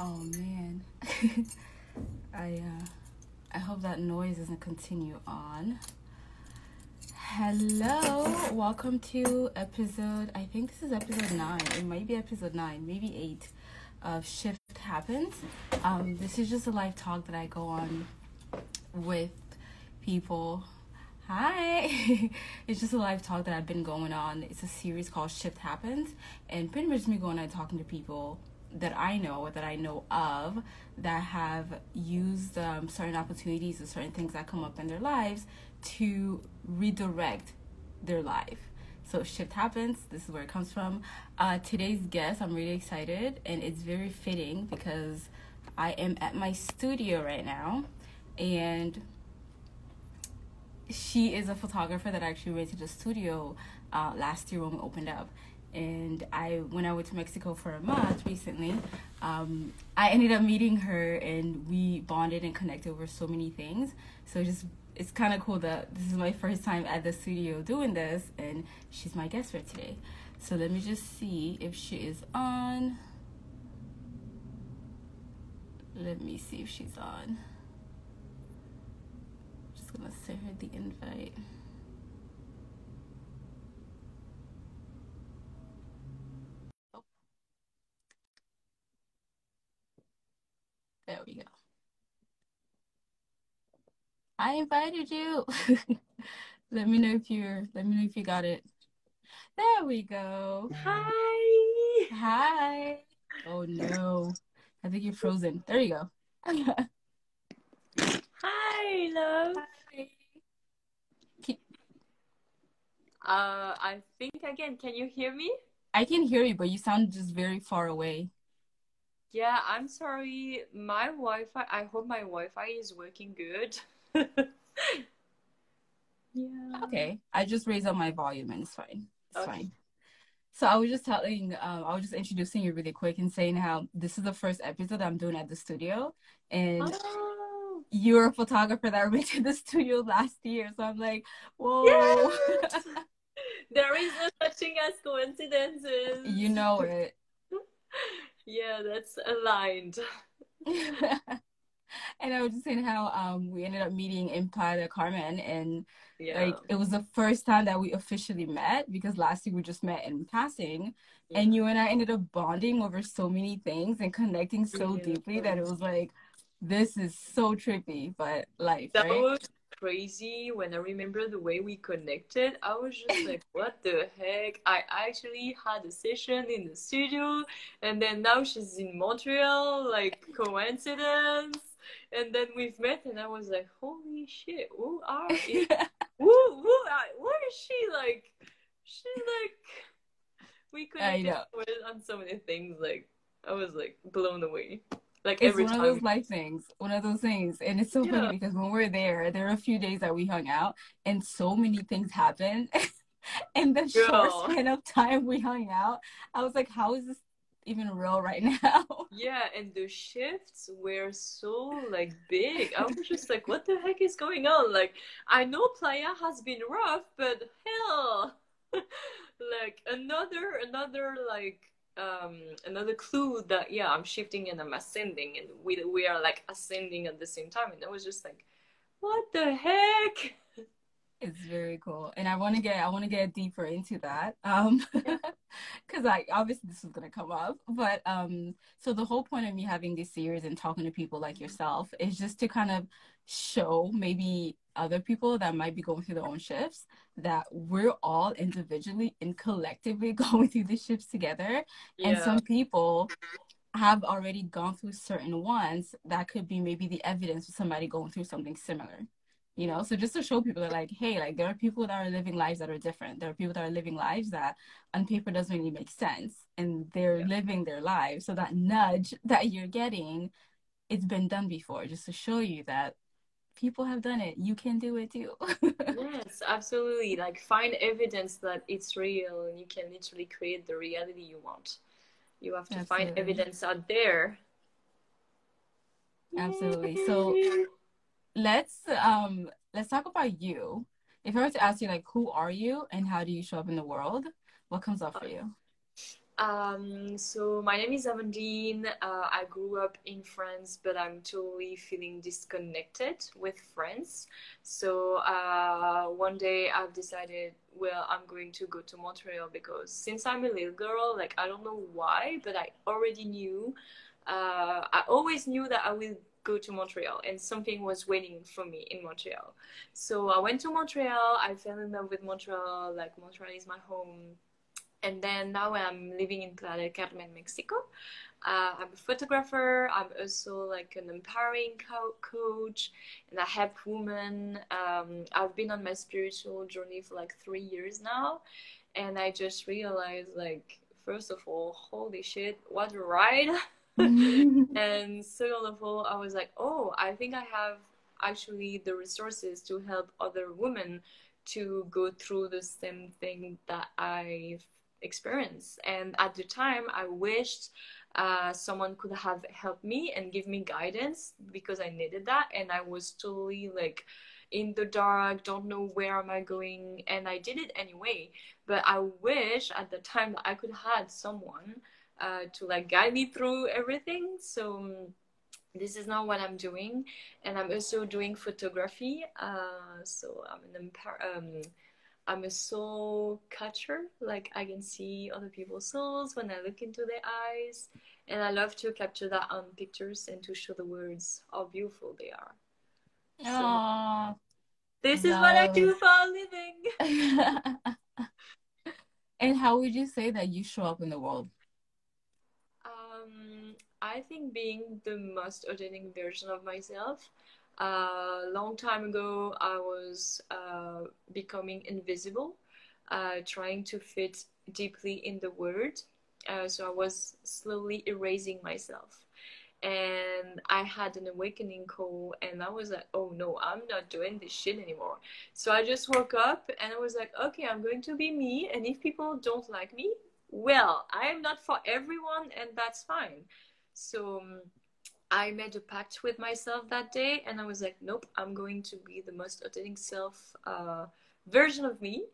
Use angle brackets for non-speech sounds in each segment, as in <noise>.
Oh man. <laughs> I uh I hope that noise doesn't continue on. Hello, welcome to episode I think this is episode 9. It might be episode 9, maybe 8 of Shift Happens. Um this is just a live talk that I go on with people. Hi. <laughs> it's just a live talk that I've been going on. It's a series called Shift Happens and pretty much me going and talking to people that I know that I know of that have used um, certain opportunities or certain things that come up in their lives to redirect their life. So shift happens. This is where it comes from. Uh, today's guest, I'm really excited, and it's very fitting because I am at my studio right now, and she is a photographer that actually rented a studio uh, last year when we opened up and I when I went to Mexico for a month recently, um, I ended up meeting her and we bonded and connected over so many things. So just it's kind of cool that this is my first time at the studio doing this, and she's my guest for today. So let me just see if she is on. Let me see if she's on. Just gonna send her the invite. There we go. I invited you. <laughs> let me know if you're let me know if you got it. There we go. Hi. Hi. Oh no. I think you're frozen. There you go. <laughs> Hi, love. Hi. Uh, I think again. Can you hear me? I can hear you, but you sound just very far away. Yeah, I'm sorry. My Wi-Fi. I hope my Wi-Fi is working good. <laughs> yeah. Okay. I just raised up my volume and it's fine. It's Okay. fine. So I was just telling, um, I was just introducing you really quick and saying how this is the first episode I'm doing at the studio, and Oh. you're a photographer that <laughs> rented the studio last year. So I'm like, whoa. Yes! <laughs> There is no such thing as coincidences. you know it. Yeah, that's aligned. <laughs> and I was just saying how um we ended up meeting in Playa Carmen and Yeah. like it was the first time that we officially met because last year we just met in passing and you and I ended up bonding over so many things and connecting so Yeah. deeply that it was like this is so trippy but life That right was crazy when I remember the way we connected. I was just <laughs> like, what the heck? I actually had a session in the studio, and then now she's in Montreal, like coincidence. And then we've met, and I was like, holy shit, who are <laughs> you? who, who, are, where is she? Like, she's like, we connected on so many things. Like, I was like blown away. Like it's every one time. of those life things one of those things and it's so Yeah. funny because when we're there there are a few days that we hung out and so many things happened <laughs> in the short span of time we hung out i was like how is this even real right <laughs> now Yeah, and the shifts were so like big. I was just like, what the heck is going on? Like, I know Playa has been rough, but hell, <laughs> like another another like um another clue that yeah, I'm shifting and I'm ascending, and we we are like ascending at the same time. And I was just like, what the heck? It's very cool, and I want to get I want to get deeper into that, um, because <laughs> like obviously this is gonna come up, but um, so the whole point of me having this series and talking to people like yourself is just to kind of show maybe other people that might be going through their own shifts that we're all individually and collectively <laughs> going through the shifts together, and some people have already gone through certain ones that could be maybe the evidence of somebody going through something similar you know? So just to show people that like hey like there are people that are living lives that are different. There are people that are living lives that on paper doesn't really make sense and they're Yeah. living their lives. So that nudge that you're getting it's been done before just to show you that people have done it you can do it too <laughs> yes, absolutely. Like, find evidence that it's real, and you can literally create the reality you want. You have to find evidence out there. Absolutely. So let's um let's talk about you if i were to ask you like who are you and how do you show up in the world what comes up for you Um, so my name is Amandine. Uh, I grew up in France, but I'm totally feeling disconnected with France. So uh, one day I've decided, well, I'm going to go to Montreal because since I'm a little girl, like I don't know why, but I already knew. Uh, I always knew that I will go to Montreal and something was waiting for me in Montreal. So I went to Montreal. I fell in love with Montreal. Like Montreal is my home and then now I'm living in Playa del Carmen, Mexico. Uh, I'm a photographer. I'm also like an empowering co- coach, and I help women. Um, I've been on my spiritual journey for like three years now, and I just realized, like, first of all, holy shit, what a ride! <laughs> <laughs> and second of all, I was like, oh, I think I have actually the resources to help other women to go through the same thing that I've experience. And at the time, I wished uh, someone could have helped me and give me guidance because I needed that. And I was totally like in the dark, don't know where am I going. And I did it anyway. But I wish at the time that I could have had someone uh, to like guide me through everything. So um, this is not what I'm doing. And I'm also doing photography. Uh, so I'm an. Um, I'm a soul catcher. Like I can see other people's souls when I look into their eyes, and I love to capture that on pictures and to show the words how beautiful they are. Aww, so, this is what I do for a living. <laughs> <laughs> and how would you say that you show up in the world? Um, I think being the most authentic version of myself a uh, long time ago, I was uh, becoming invisible, uh, trying to fit deeply in the word. Uh, so I was slowly erasing myself. And I had an awakening call, and I was like, oh no, I'm not doing this shit anymore. So I just woke up and I was like, okay, I'm going to be me. And if people don't like me, well, I am not for everyone, and that's fine. So, um, I made a pact with myself that day, and I was like, nope, I'm going to be the most authentic self uh, version of me.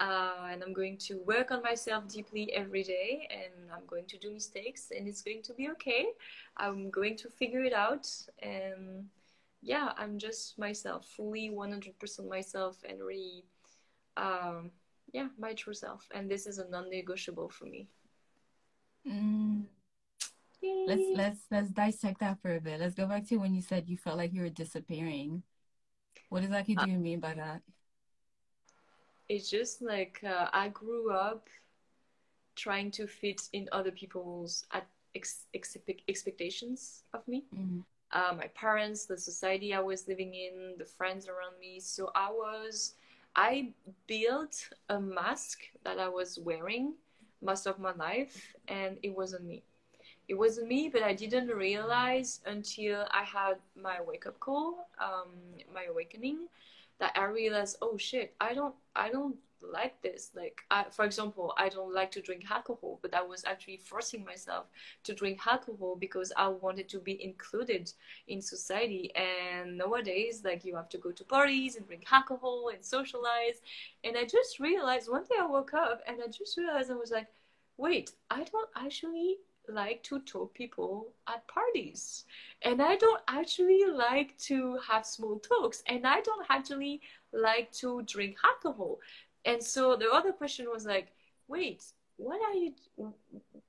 Uh, and I'm going to work on myself deeply every day, and I'm going to do mistakes, and it's going to be okay. I'm going to figure it out, and yeah, I'm just myself, fully 100% myself, and really, um, yeah, my true self. And this is a non-negotiable for me. Mm let's let's let's dissect that for a bit. Let's go back to when you said you felt like you were disappearing. What exactly do uh, you mean by that? It's just like uh, I grew up trying to fit in other people's ex- ex- expectations of me. Mm-hmm. Uh, my parents, the society I was living in, the friends around me. So I was, I built a mask that I was wearing most of my life, and it wasn't me it wasn't me, but I didn't realize until I had my wake up call, um, my awakening, that I realized, oh shit, I don't, I don't like this. Like, I, for example, I don't like to drink alcohol, but I was actually forcing myself to drink alcohol because I wanted to be included in society. And nowadays, like, you have to go to parties and drink alcohol and socialize. And I just realized one day I woke up and I just realized I was like, wait, I don't actually like to talk people at parties. And i don't actually like to have small talks. And i don't actually like to drink alcohol. And so the other question was like wait what are you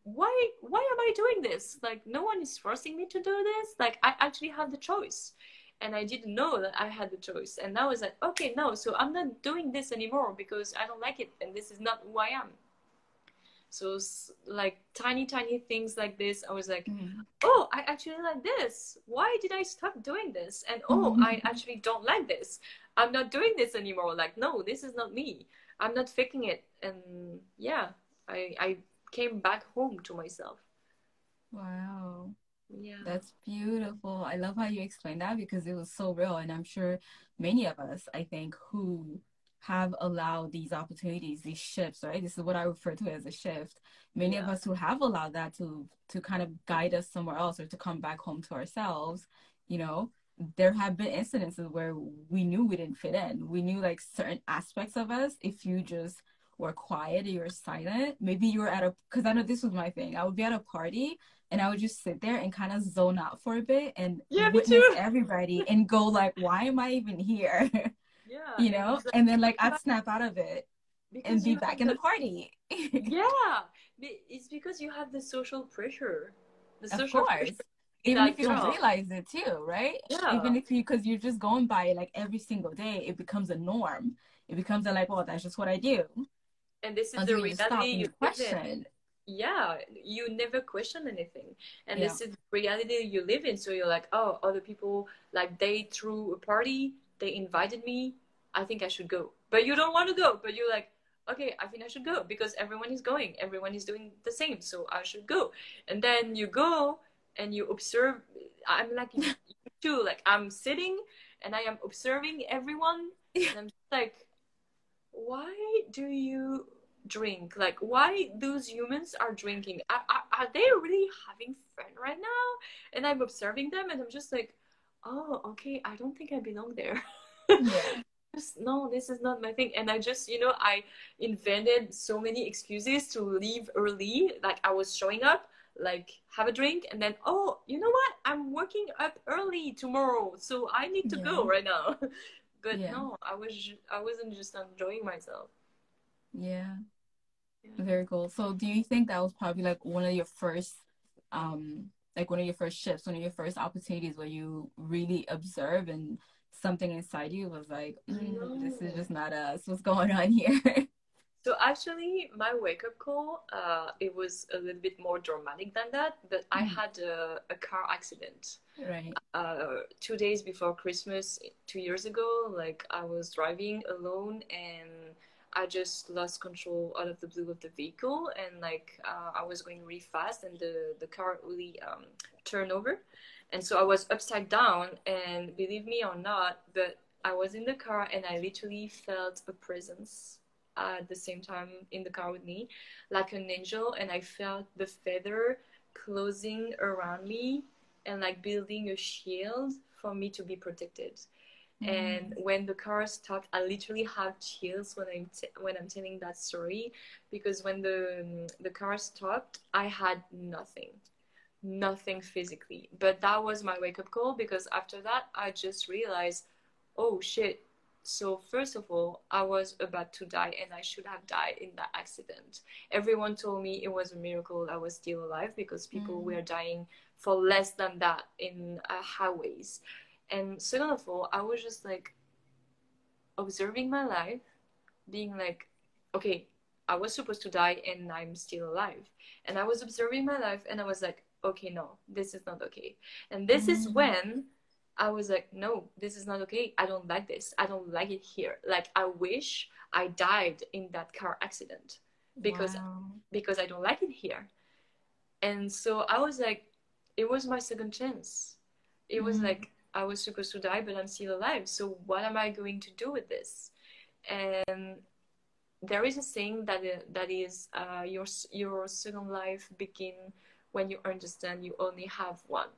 why why am i doing this? Like no one is forcing me to do this? Like i actually have the choice. And i didn't know that i had the choice. And i was like okay no so i'm not doing this anymore because i don't like it. And this is not who i am so like tiny, tiny things like this, I was like, mm-hmm. oh, I actually like this. Why did I stop doing this? And oh, mm-hmm. I actually don't like this. I'm not doing this anymore. Like, no, this is not me. I'm not faking it. And yeah, I I came back home to myself. Wow. Yeah. That's beautiful. I love how you explained that because it was so real. And I'm sure many of us, I think, who have allowed these opportunities, these shifts, right? This is what I refer to as a shift. Many yeah. of us who have allowed that to to kind of guide us somewhere else or to come back home to ourselves, you know, there have been incidences where we knew we didn't fit in. We knew like certain aspects of us, if you just were quiet, you're silent. Maybe you were at a because I know this was my thing. I would be at a party and I would just sit there and kind of zone out for a bit and Yeah, witness too. everybody and go like, why am I even here? <laughs> Yeah. you know? like- And then like I'd snap out of it and be back in the party. <laughs> Yeah, it's because you have the social pressure. The of social course. pressure. Even if you don't realize it too, right? Yeah. Even if you because you're just going by it like every single day, it becomes a norm. It becomes a like, well, that's just what I do. And this is Until the reality you you question. Yeah, you never question anything. And Yeah. this is the reality you live in. So you're like, oh, other people, like, they threw a party, they invited me, I think I should go. But you don't want to go, but you're like, okay, I think I should go because everyone is going, everyone is doing the same, so I should go. And then you go and you observe. I'm like <laughs> you too, like, I'm sitting and I am observing everyone, and I'm just like, why do you drink? Like, why those humans are drinking? Are, are, are they really having fun right now? And I'm observing them, and I'm just like, oh, okay, I don't think I belong there. Yeah. <laughs> just no, this is not my thing. And I just, you know, I invented so many excuses to leave early. Like I was showing up, like have a drink, and then oh, you know what? I'm working up early tomorrow, so I need to go right now. <laughs> but Yeah. no, I was, I wasn't just enjoying myself. Yeah. Yeah. Very cool. So do you think that was probably like one of your first um like one of your first shifts, one of your first opportunities where you really observe and something inside you was like, mm, this is just not us. What's going on here? <laughs> So actually, my wake up call, uh, it was a little bit more dramatic than that. But I Mhm. had a, a car accident. right. uh, two days before Christmas two years ago, like I was driving alone and I just lost control out of the blue of the vehicle and like uh, I was going really fast and the, the car really um, turned over. And so I was upside down and believe me or not, but I was in the car and I literally felt a presence at the same time in the car with me, like an angel, and I felt the feather closing around me and like building a shield for me to be protected. Mm-hmm. And when the car stopped, I literally have chills when I'm t- when I'm telling that story because when the the car stopped, I had nothing, nothing physically. But that was my wake up call because after that, I just realized, oh shit. So first of all, I was about to die and I should have died in that accident. Everyone told me it was a miracle I was still alive because people Mm. were dying for less than that in uh, highways. And second of all, I was just like observing my life, being like, okay, I was supposed to die and I'm still alive. And I was observing my life and I was like, okay, no, this is not okay. And this is Mm. when I was like, no, this is not okay. I don't like this. I don't like it here. Like, I wish I died in that car accident because Wow. because I don't like it here. And so I was like, it was my second chance. It was Mhm. like I was supposed to die, but I'm still alive. So what am I going to do with this? And there is a saying that uh, that is uh, your your second life begin when you understand you only have one.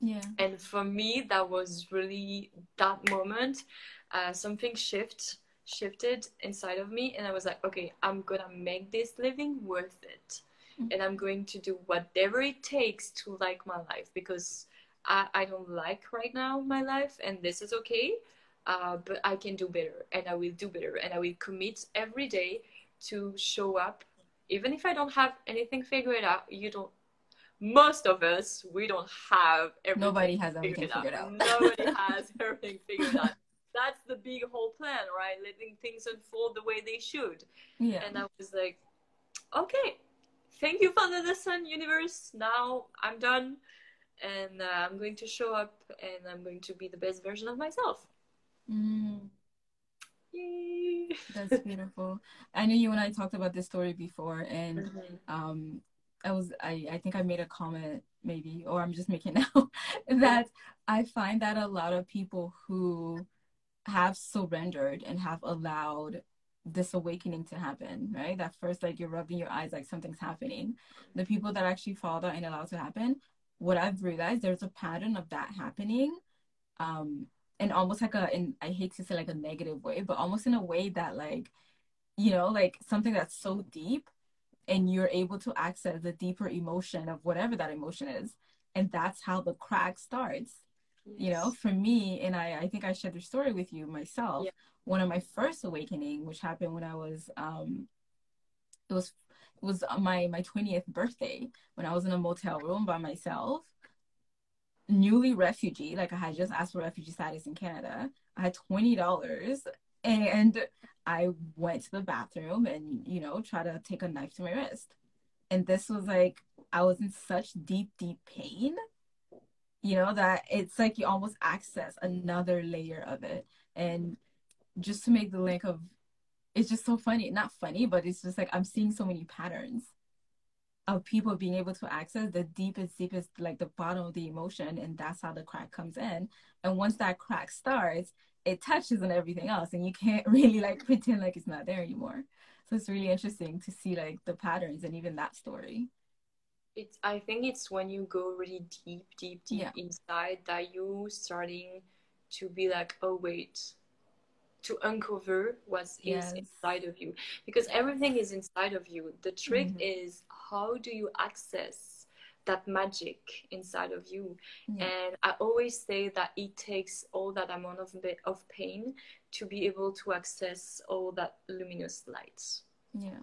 Yeah. And for me, that was really that moment. Uh, something shift shifted inside of me, and I was like, okay, I'm gonna make this living worth it, Mhm. and I'm going to do whatever it takes to like my life because I, I don't like right now my life, and this is okay. Uh, but I can do better, and I will do better, and I will commit every day to show up, even if I don't have anything figured out. You don't. Most of us, we don't have everything Nobody has everything figured figured out. <laughs> Nobody <laughs> has everything figured out. That's the big whole plan, right? Letting things unfold the way they should. Yeah. And I was like, okay, thank you for the lesson, universe. Now I'm done. And uh, I'm going to show up and I'm going to be the best version of myself. Mm. Yay! That's beautiful. I know you and I talked about this story before, and <laughs> Mhm. um, I was I I think I made a comment maybe, or I'm just making <laughs> now that I find that a lot of people who have surrendered and have allowed this awakening to happen, right? That first, like you're rubbing your eyes, like something's happening. The people that actually follow that and allow it to happen, what I've realized, there's a pattern of that happening, um, and almost like a, in I hate to say like a negative way, but almost in a way that like you know, like something that's so deep and you're able to access the deeper emotion of whatever that emotion is. And that's how the crack starts. Yes. You know, for me, and I, I think I shared the story with you myself. Yeah. One of my first awakening, which happened when I was um it was it was my my 20th birthday when I was in a motel room by myself newly refugee like i had just asked for refugee status in canada i had $20 and I went to the bathroom and, you know, try to take a knife to my wrist. And this was like, I was in such deep, deep pain, you know, that it's like you almost access another layer of it. And just to make the link of, it's just so funny. Not funny, but it's just like I'm seeing so many patterns of people being able to access the deepest, deepest, like the bottom of the emotion. And that's how the crack comes in. And once that crack starts, it touches on everything else and you can't <laughs> really like pretend like it's not there anymore so it's really interesting to see like the patterns and even that story it's i think it's when you go really deep deep deep yeah. inside that you starting to be like oh wait to uncover what's yes. inside of you because everything is inside of you the trick mm-hmm. is how do you access that magic inside of you. Yeah. and i always say that it takes all that amount of bit of pain to be able to access all that luminous light yeah.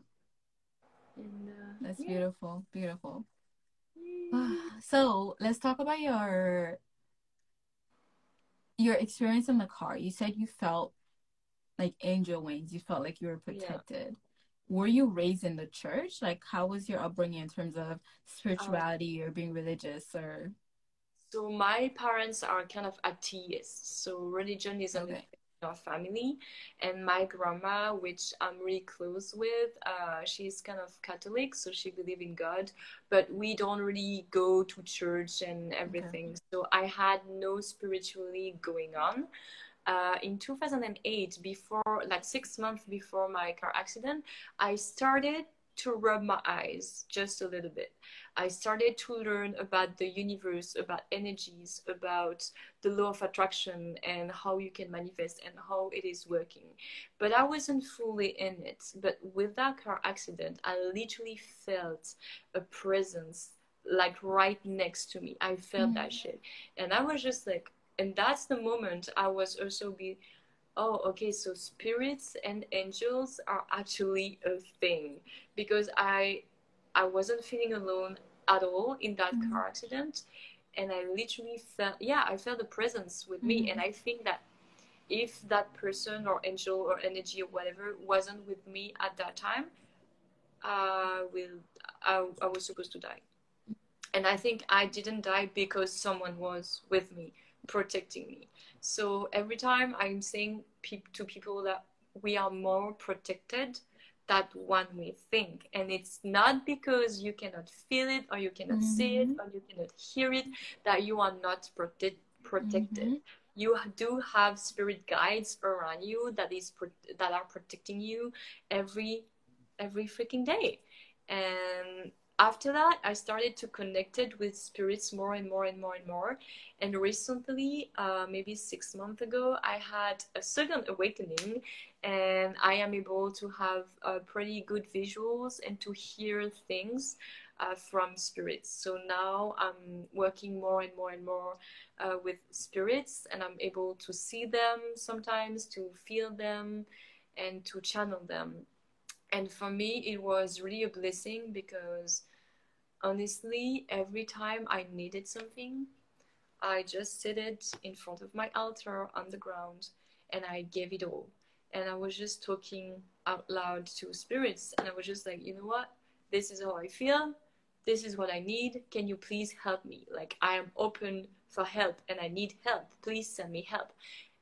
And, uh, that's yeah. beautiful beautiful. <sighs> So let's talk about your your experience in the car. You said you felt like angel wings. You felt like you were protected. yeah were you raised in the church? Like, how was your upbringing in terms of spirituality um, or being religious or? So my parents are kind of atheists, so religion isn't okay. in our family. And my grandma, which I'm really close with, uh, she's kind of Catholic, so she believes in God, but we don't really go to church and everything. Okay. So I had no spiritually going on uh, in 2008, before like six months before my car accident, I started to rub my eyes just a little bit. I started to learn about the universe, about energies, about the law of attraction and how you can manifest and how it is working. But I wasn't fully in it. But with that car accident, I literally felt a presence like right next to me. I felt mm-hmm. that shit. And I was just like, and that's the moment I was also be, oh, okay, so spirits and angels are actually a thing because I, I wasn't feeling alone at all in that mm-hmm. car accident, and I literally felt, yeah, I felt the presence with mm-hmm. me, and I think that if that person or angel or energy or whatever wasn't with me at that time, I will, I, I was supposed to die. And I think I didn't die because someone was with me protecting me. So every time I'm saying pe- to people that we are more protected than one we think. And it's not because you cannot feel it or you cannot mm-hmm. see it or you cannot hear it that you are not prote- protected. Mm-hmm. You do have spirit guides around you that is pro- that are protecting you every every freaking day. And after that, I started to connect it with spirits more and more and more and more. And recently, uh, maybe six months ago, I had a second awakening, and I am able to have uh, pretty good visuals and to hear things uh, from spirits. So now I'm working more and more and more uh, with spirits, and I'm able to see them sometimes, to feel them, and to channel them and for me it was really a blessing because honestly every time i needed something i just sit it in front of my altar on the ground and i gave it all. And i was just talking out loud to spirits and i was just like you know what? This is how i feel. This is what i need. Can you please help me? Like i am open for help and i need help. Please send me help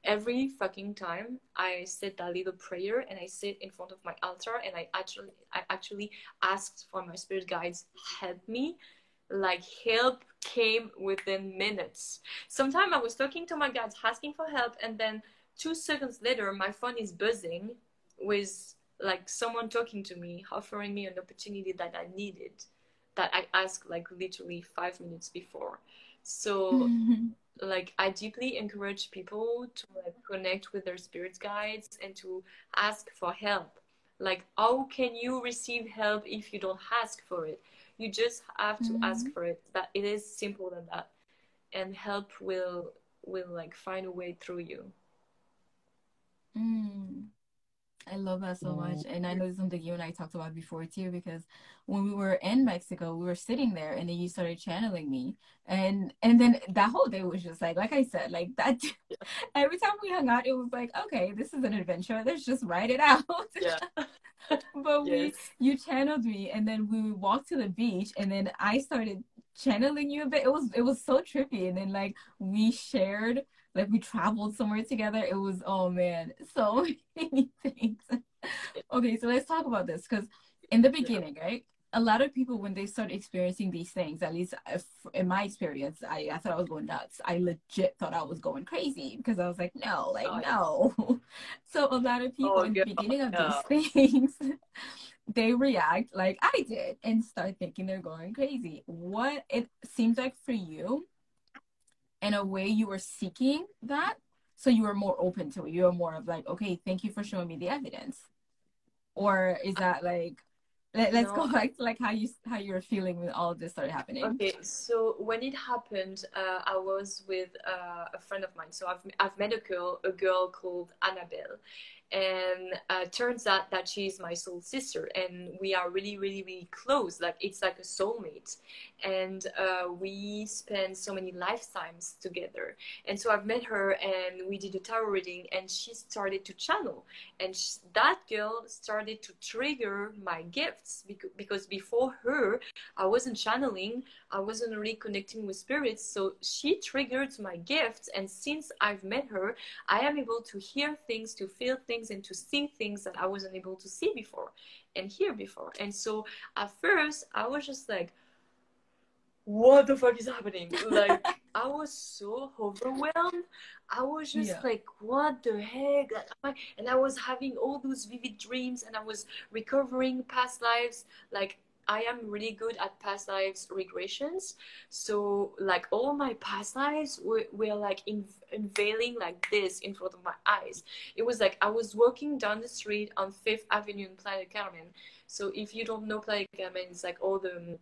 every fucking time I said that little prayer and I sit in front of my altar and I actually I actually asked for my spirit guides help me like help came within minutes. Sometimes I was talking to my guides asking for help and then two seconds later my phone is buzzing with like someone talking to me offering me an opportunity that I needed that I asked like literally five minutes before. So <laughs> like I deeply encourage people to like connect with their spirit guides and to ask for help. like how can you receive help if you don't ask for it you just have to mm-hmm. ask for it that it is simple than that and help will will like find a way through you mm. I love that so much. Mm-hmm. And I know it's something you and I talked about before too, because when we were in Mexico, we were sitting there and then you started channeling me. And and then that whole day was just like like I said, like that <laughs> every time we hung out, it was like, okay, this is an adventure. Let's just write it out. Yeah. <laughs> but yes. we you channeled me and then we walked to the beach and then I started channeling you a bit. It was it was so trippy. And then like we shared like we traveled somewhere together. It was oh man, so <laughs> many things. okay, so let's talk about this because in the beginning, yeah. right? A lot of people when they start experiencing these things, at least uh, in my experience, I, I thought I was going nuts. I legit thought I was going crazy because I was like, no, like oh, no. <laughs> so a lot of people oh, in the beginning of these <laughs> things, they react like I did and start thinking they're going crazy. What it seems like for you in a way you were seeking that so you were more open to it. You were more of like okay thank you for showing me the evidence. Or is that like let, us no. go back to like how you how you were feeling when all of this started happening. Okay so when it happened uh, i was with uh, a friend of mine. So i've i've met a girl a girl called annabelle and uh, turns out that she's my soul sister and we are really really really close like it's like a soulmate. And uh, we spend so many lifetimes together. And so i've met her and we did a tarot reading and she started to channel. And she, that girl started to trigger my gifts because, because before her i wasn't channeling i wasn't really connecting with spirits. So she triggered my gifts and since i've met her i am able to hear things to feel things things and to see things that I wasn't able to see before and hear before. And so at first, I was just like, what the fuck is happening? Like, <laughs> I was so overwhelmed. I was just yeah. like, what the heck? And I was having all those vivid dreams and I was recovering past lives. Like, I am really good at past lives regressions. So like all my past lives were, were like in, unveiling like this in front of my eyes. It was like I was walking down the street on Fifth Avenue in Playa Carmen. So if you don't know Playa Carmen, it's like all the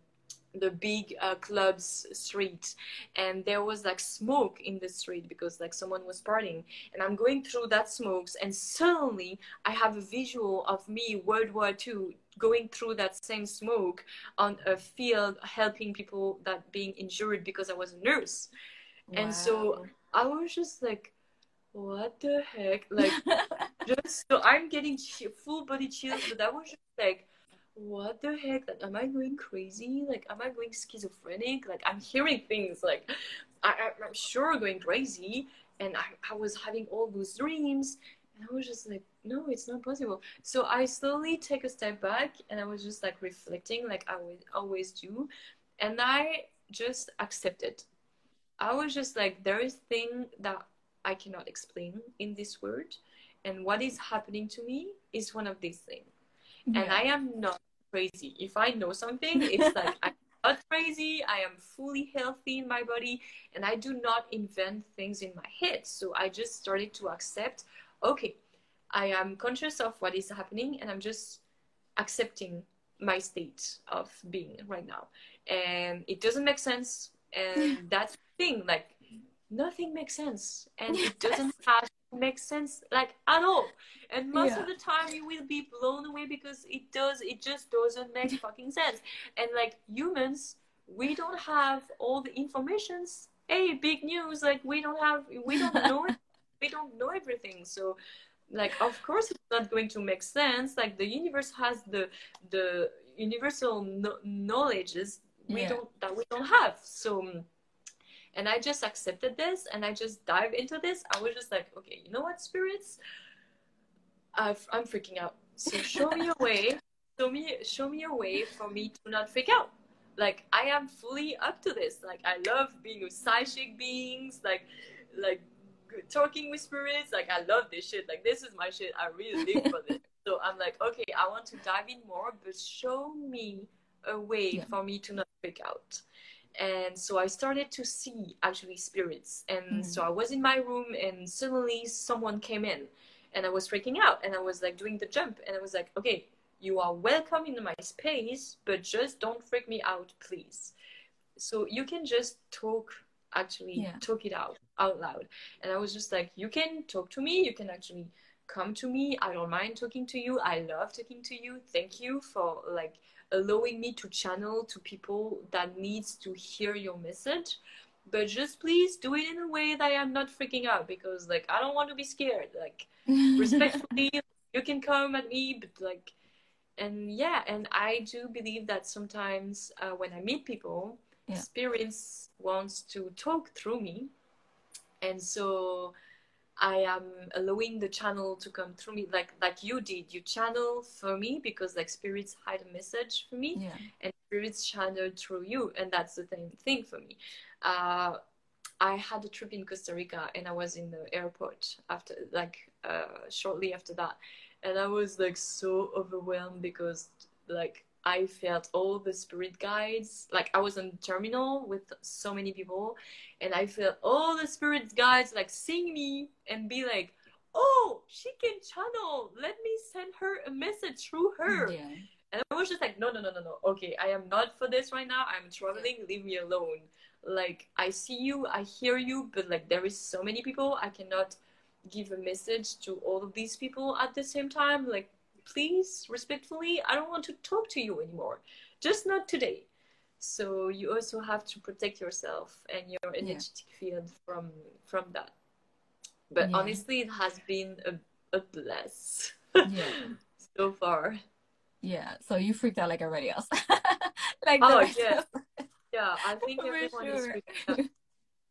the big uh, clubs street. And there was like smoke in the street because like someone was partying. And i'm going through that smokes and suddenly i have a visual of me world war ii going through that same smoke on a field helping people that being injured because i was a nurse. Wow. and so i was just like what the heck? Like <laughs> just so i'm getting full body chills but i was just like what the heck? Like, am I going crazy? Like, am I going schizophrenic? Like, I'm hearing things like, I, am sure going crazy. And I, I was having all those dreams. And I was just like, no, it's not possible. So I slowly take a step back and I was just like reflecting, like I would always do. And I just accepted. I was just like, there is thing that I cannot explain in this world. And what is happening to me is one of these things. Yeah. And I am not crazy. If I know something, it's like I'm not crazy. I am fully healthy in my body and I do not invent things in my head. So I just started to accept okay, I am conscious of what is happening and I'm just accepting my state of being right now. And it doesn't make sense. And <laughs> that's the thing, like nothing makes sense. And it doesn't have makes sense like at all. And most yeah. of the time you will be blown away because it does it just doesn't make <laughs> fucking sense. And like humans we don't have all the informations. Hey big news like we don't have we don't <laughs> know we don't know everything. So like of course it's not going to make sense. Like the universe has the the universal no- knowledges we yeah. don't that we don't have. So and I just accepted this and I just dive into this. I was just like, okay, you know what, spirits? i am freaking out. So show me a way. Show me, show me a way for me to not freak out. Like I am fully up to this. Like I love being with psychic beings. Like, like talking with spirits. Like I love this shit. Like this is my shit. I really live <laughs> for this. So I'm like, okay, I want to dive in more, but show me a way yeah. for me to not freak out and so i started to see actually spirits and mm. so i was in my room and suddenly someone came in and I was freaking out and I was like doing the jump and I was like, okay, you are welcome in my space, but just don't freak me out, please. So you can just talk, actually Yeah. talk it out out loud. And I was just like, you can talk to me, you can actually come to me. I don't mind talking to you. I love talking to you. Thank you for like allowing me to channel to people that needs to hear your message. But just please do it in a way that I'm not freaking out because like I don't want to be scared. Like <laughs> respectfully you can come at me but like and yeah and i do believe that sometimes uh, when i meet people Yeah. spirits wants to talk through me and so i am allowing the channel to come through me like like you did. You channel for me because like spirits hide a message for me yeah. and spirits channeled through you and that's the same thing for me. Uh, i had a trip in costa rica and i was in the airport after like uh, shortly after that. And i was like so overwhelmed because like i felt all the spirit guides like i was on terminal with so many people and i felt all the spirit guides like seeing me and be like oh she can channel let me send her a message through her Yeah. and I was just like, no, no, no, no, no. Okay, I am not for this right now. I'm traveling. Leave me alone. Like, I see you, I hear you, but like, there is so many people. I cannot give a message to all of these people at the same time. Like, please, respectfully, I don't want to talk to you anymore. Just not today. So you also have to protect yourself and your energetic field from from that. But Yeah. honestly, it has been a, a bless Yeah. <laughs> so far. Yeah. So you freaked out like everybody else. <laughs> like Oh, yeah. Yeah, I think <laughs> For everyone is sure. freaking out.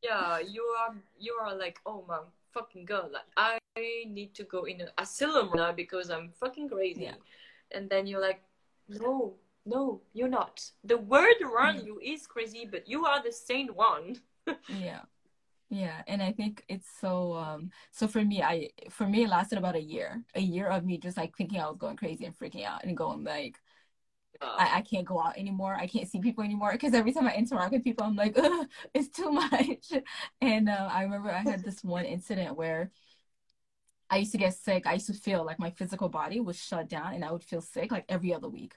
Yeah, you are you are like, oh my fucking god, like I need to go in an asylum now because I'm fucking crazy. Yeah. And then you're like, no, no, you're not. The word around you is crazy, but you are the sane one. <laughs> yeah yeah and i think it's so um so for me i for me it lasted about a year a year of me just like thinking i was going crazy and freaking out and going like Uh, i, I can't go out anymore i can't see people anymore because every time i interact with people i'm like <laughs> Ugh, it's too <laughs> much and uh, i remember i had this one incident where i used to get sick i used to feel like my physical body was shut down and i would feel sick like every other week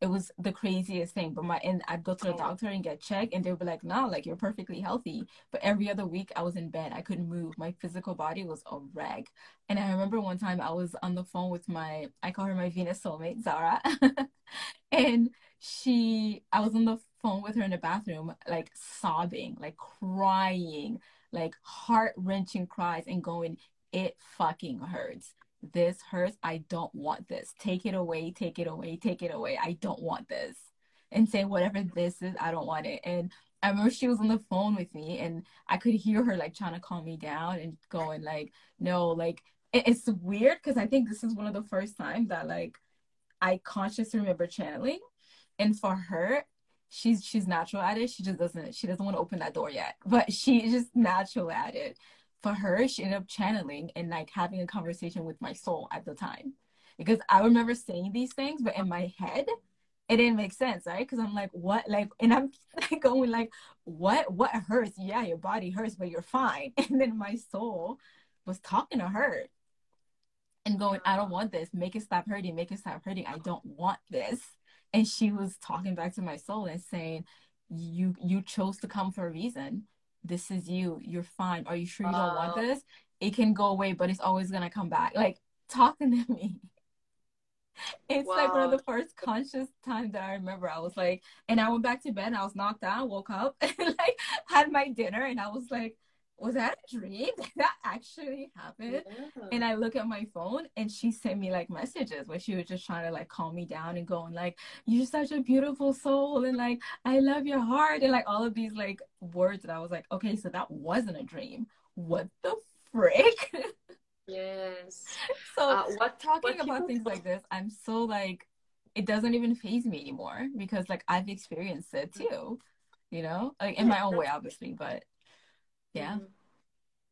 it was the craziest thing. But my and I'd go to the Oh. doctor and get checked, and they'd be like, "No, like you're perfectly healthy." But every other week, I was in bed. I couldn't move. My physical body was a wreck. And I remember one time I was on the phone with my I call her my Venus soulmate, Zara, <laughs> and she I was on the phone with her in the bathroom, like sobbing, like crying, like heart wrenching cries, and going, "It fucking hurts." this hurts. I don't want this. Take it away, take it away, take it away. I don't want this. And say whatever this is, I don't want it. And I remember she was on the phone with me and I could hear her like trying to calm me down and going like, no, like it- it's weird because I think this is one of the first times that like I consciously remember channeling. And for her, she's she's natural at it. She just doesn't she doesn't want to open that door yet. But she's just natural at it for her, she ended up channeling and like having a conversation with my soul at the time. Because I remember saying these things, but in my head, it didn't make sense, right? Because I'm like, what? Like, and I'm <laughs> like going like, what? What hurts? Yeah, your body hurts, but you're fine. <laughs> And then my soul was talking to her and going, I don't want this. Make it stop hurting. Make it stop hurting. I don't want this. And she was talking back to my soul and saying, you you chose to come for a reason this is you you're fine. Are you sure you don't want uh, this? It can go away but it's always gonna come back. Like talking to <laughs> me. It's like one of the first conscious times that i remember. I was like and i went back to bed and i was knocked out woke up <laughs> and like had my dinner and i was like was that a dream <laughs> did that actually happen Yeah. and I look at my phone and she sent me like messages where she was just trying to like calm me down and going like, You're such a beautiful soul and like I love your heart and like all of these like words that I was like, Okay, so that wasn't a dream. What the frick? <laughs> Yes. so Uh, what talking what about things like this, I'm so like it doesn't even phase me anymore because like I've experienced it too. You know? Like in my own way obviously, but yeah. Mhm.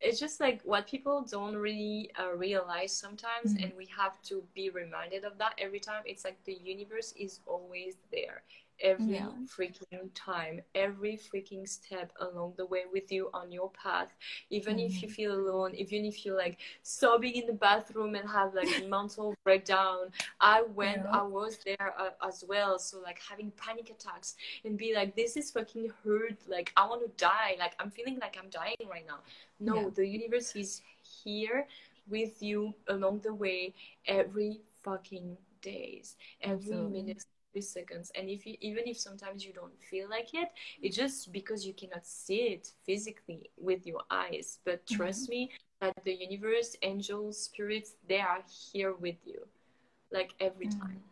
It's just like what people don't really uh, realize sometimes, Mhm. and we have to be reminded of that every time. It's like the universe is always there. Every Yeah. freaking time, every freaking step along the way with you on your path. Even if you Mhm. feel alone, even if you're like sobbing in the bathroom and have like a <laughs> mental breakdown. I went, Yeah. I was there uh, as well. So like having panic attacks and be like, this is fucking hurt. Like I want to die. Like I'm feeling like I'm dying right now. No, Yeah. the universe is here with you along the way every fucking days, every Absolutely. minute, seconds. And if you even if sometimes you don't feel like it, it's just because you cannot see it physically with your eyes. But trust me that the universe, angels, spirits, they are here with you. Like every Mhm. time.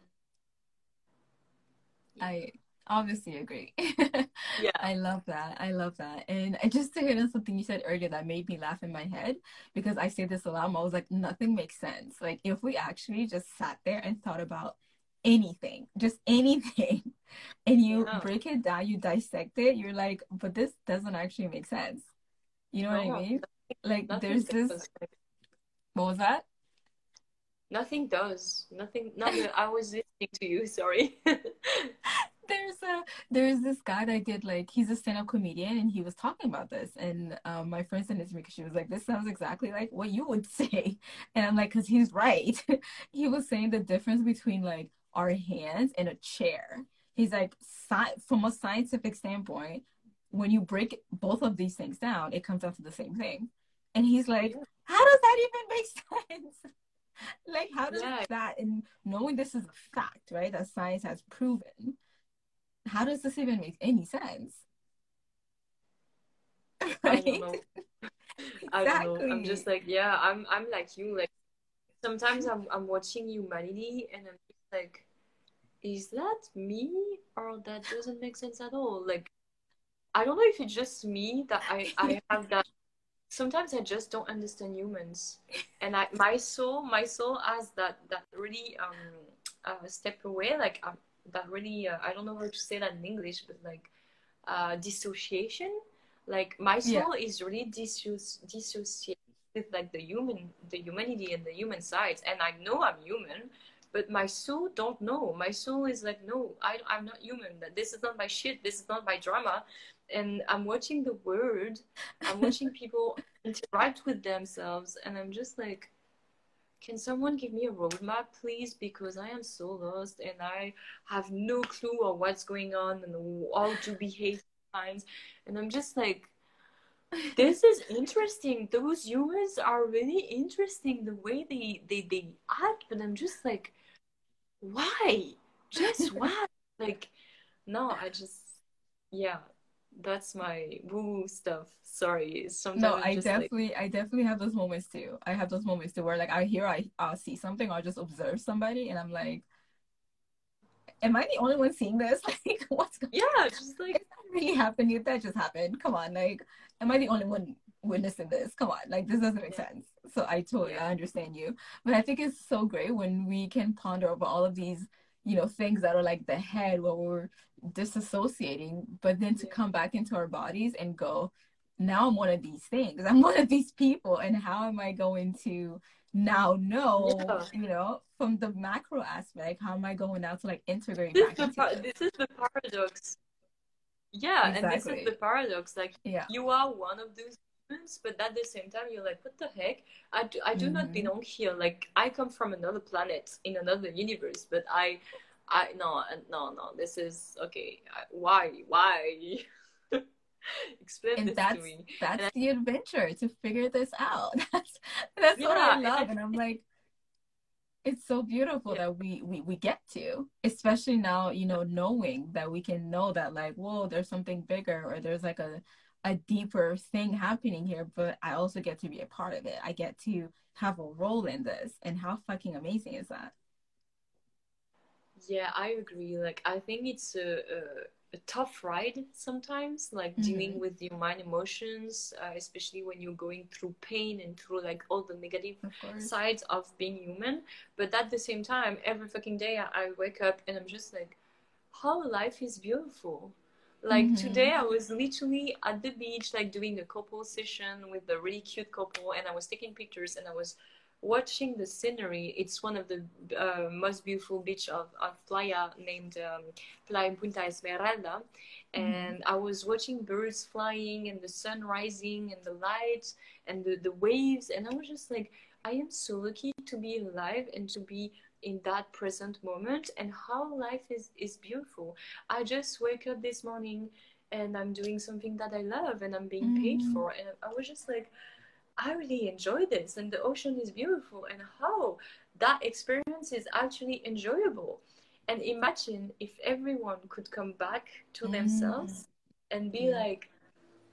I obviously agree. <laughs> Yeah. I love that. I love that. And I just to hit on something you said earlier that made me laugh in my head because I say this a lot. I was like, nothing makes sense. Like if we actually just sat there and thought about anything, just anything, <laughs> and you Yeah. break it down, you dissect it, you're like, but this doesn't actually make sense. You know what I mean? Like Nothing there's this what was that? Nothing does. Nothing. Nothing. <laughs> I was listening to you. Sorry. <laughs> there's a there's this guy that did like he's a stand-up comedian and he was talking about this and um, my friend sent it to me because she was like this sounds exactly like what you would say and i'm like because he's right he was saying the difference between like our hands in a chair he's like from a scientific standpoint when you break both of these things down it comes out to the same thing and he's like how does that even make <laughs> sense like how does Yeah. that and knowing this is a fact right that science has proven how does this even make any sense <laughs> I right don't know. I don't know. I'm just like, yeah, I'm I'm like you. Like sometimes I'm I'm watching humanity and I'm like, is that me or that doesn't make sense at all? Like I don't know if it's just me that I I <laughs> have that. Sometimes I just don't understand humans, and I my soul my soul has that that really um uh, step away like um, that really uh, I don't know how to say that in English, but like uh, dissociation. Like my Yeah. soul is really disso- dissociated with like the human, the humanity and the human sides, and I know I'm human, but my soul don't know. My soul is like, no, I, I'm not human. This is not my shit. This is not my drama. And I'm watching the world. I'm watching <laughs> people interact with themselves, and I'm just like, can someone give me a roadmap, please? Because I am so lost and I have no clue on what's going on and how to behave sometimes. And I'm just like, this is interesting. Those humans are really interesting the way they, they, they act, but I'm just like, why? Just <laughs> why? like, no, I just, yeah, that's my woo stuff. Sorry. Sometimes no i like, definitely i definitely have those moments too i have those moments too where like i hear i uh, see something or I just observe somebody and i'm like am i the only one seeing this <laughs> like what's going yeah, just like, Is that really happening that just happened come on like am i the only one witnessing this come on like this doesn't make Yeah. sense so i totally Yeah. i understand you but i think it's so great when we can ponder over all of these you know things that are like the head where we're disassociating but then to Yeah. come back into our bodies and go now i'm one of these things i'm <laughs> one of these people and how am i going to now know Yeah. you know from the macro aspect how am i going now to like integrate this is back the into par- it? this is the paradox. Yeah, and this is the paradox. Like yeah you are one of those but at the same time, you're like, what the heck? I do, I do not Mhm. belong here. Like I come from another planet in another universe, but I, I no, no, no. This is okay. Why, why? <laughs> Explain and this that's to me. that's And the adventure to figure this out <laughs> that's that's what Yeah, i and love I- and i'm like it's so beautiful Yeah. that we, we we get to especially now you know knowing that we can know that like whoa there's something bigger or there's like a a deeper thing happening here but i also get to be a part of it i get to have a role in this and how fucking amazing is that Yeah, I agree. Like, I think it's a, a, a tough ride sometimes, like dealing Mhm. with your mind emotions, uh, especially when you're going through pain and through like all the negative of sides of being human. But at the same time, every fucking day I, I wake up and I'm just like, how life is beautiful. Like Mhm. today, I was literally at the beach, like doing a couple session with a really cute couple, and I was taking pictures and I was watching the scenery. It's one of the uh, most beautiful beach of, of Playa named um, Playa Punta Esmeralda. And I was watching birds flying and the sun rising and the lights and the, the waves. And I was just like, I am so lucky to be alive and to be in that present moment and how life is, is beautiful. I just wake up this morning and I'm doing something that I love and I'm being paid Mm. for. And I was just like, I really enjoy this and the ocean is beautiful and how that experience is actually enjoyable. And imagine if everyone could come back to Mm. themselves and be Yeah. like,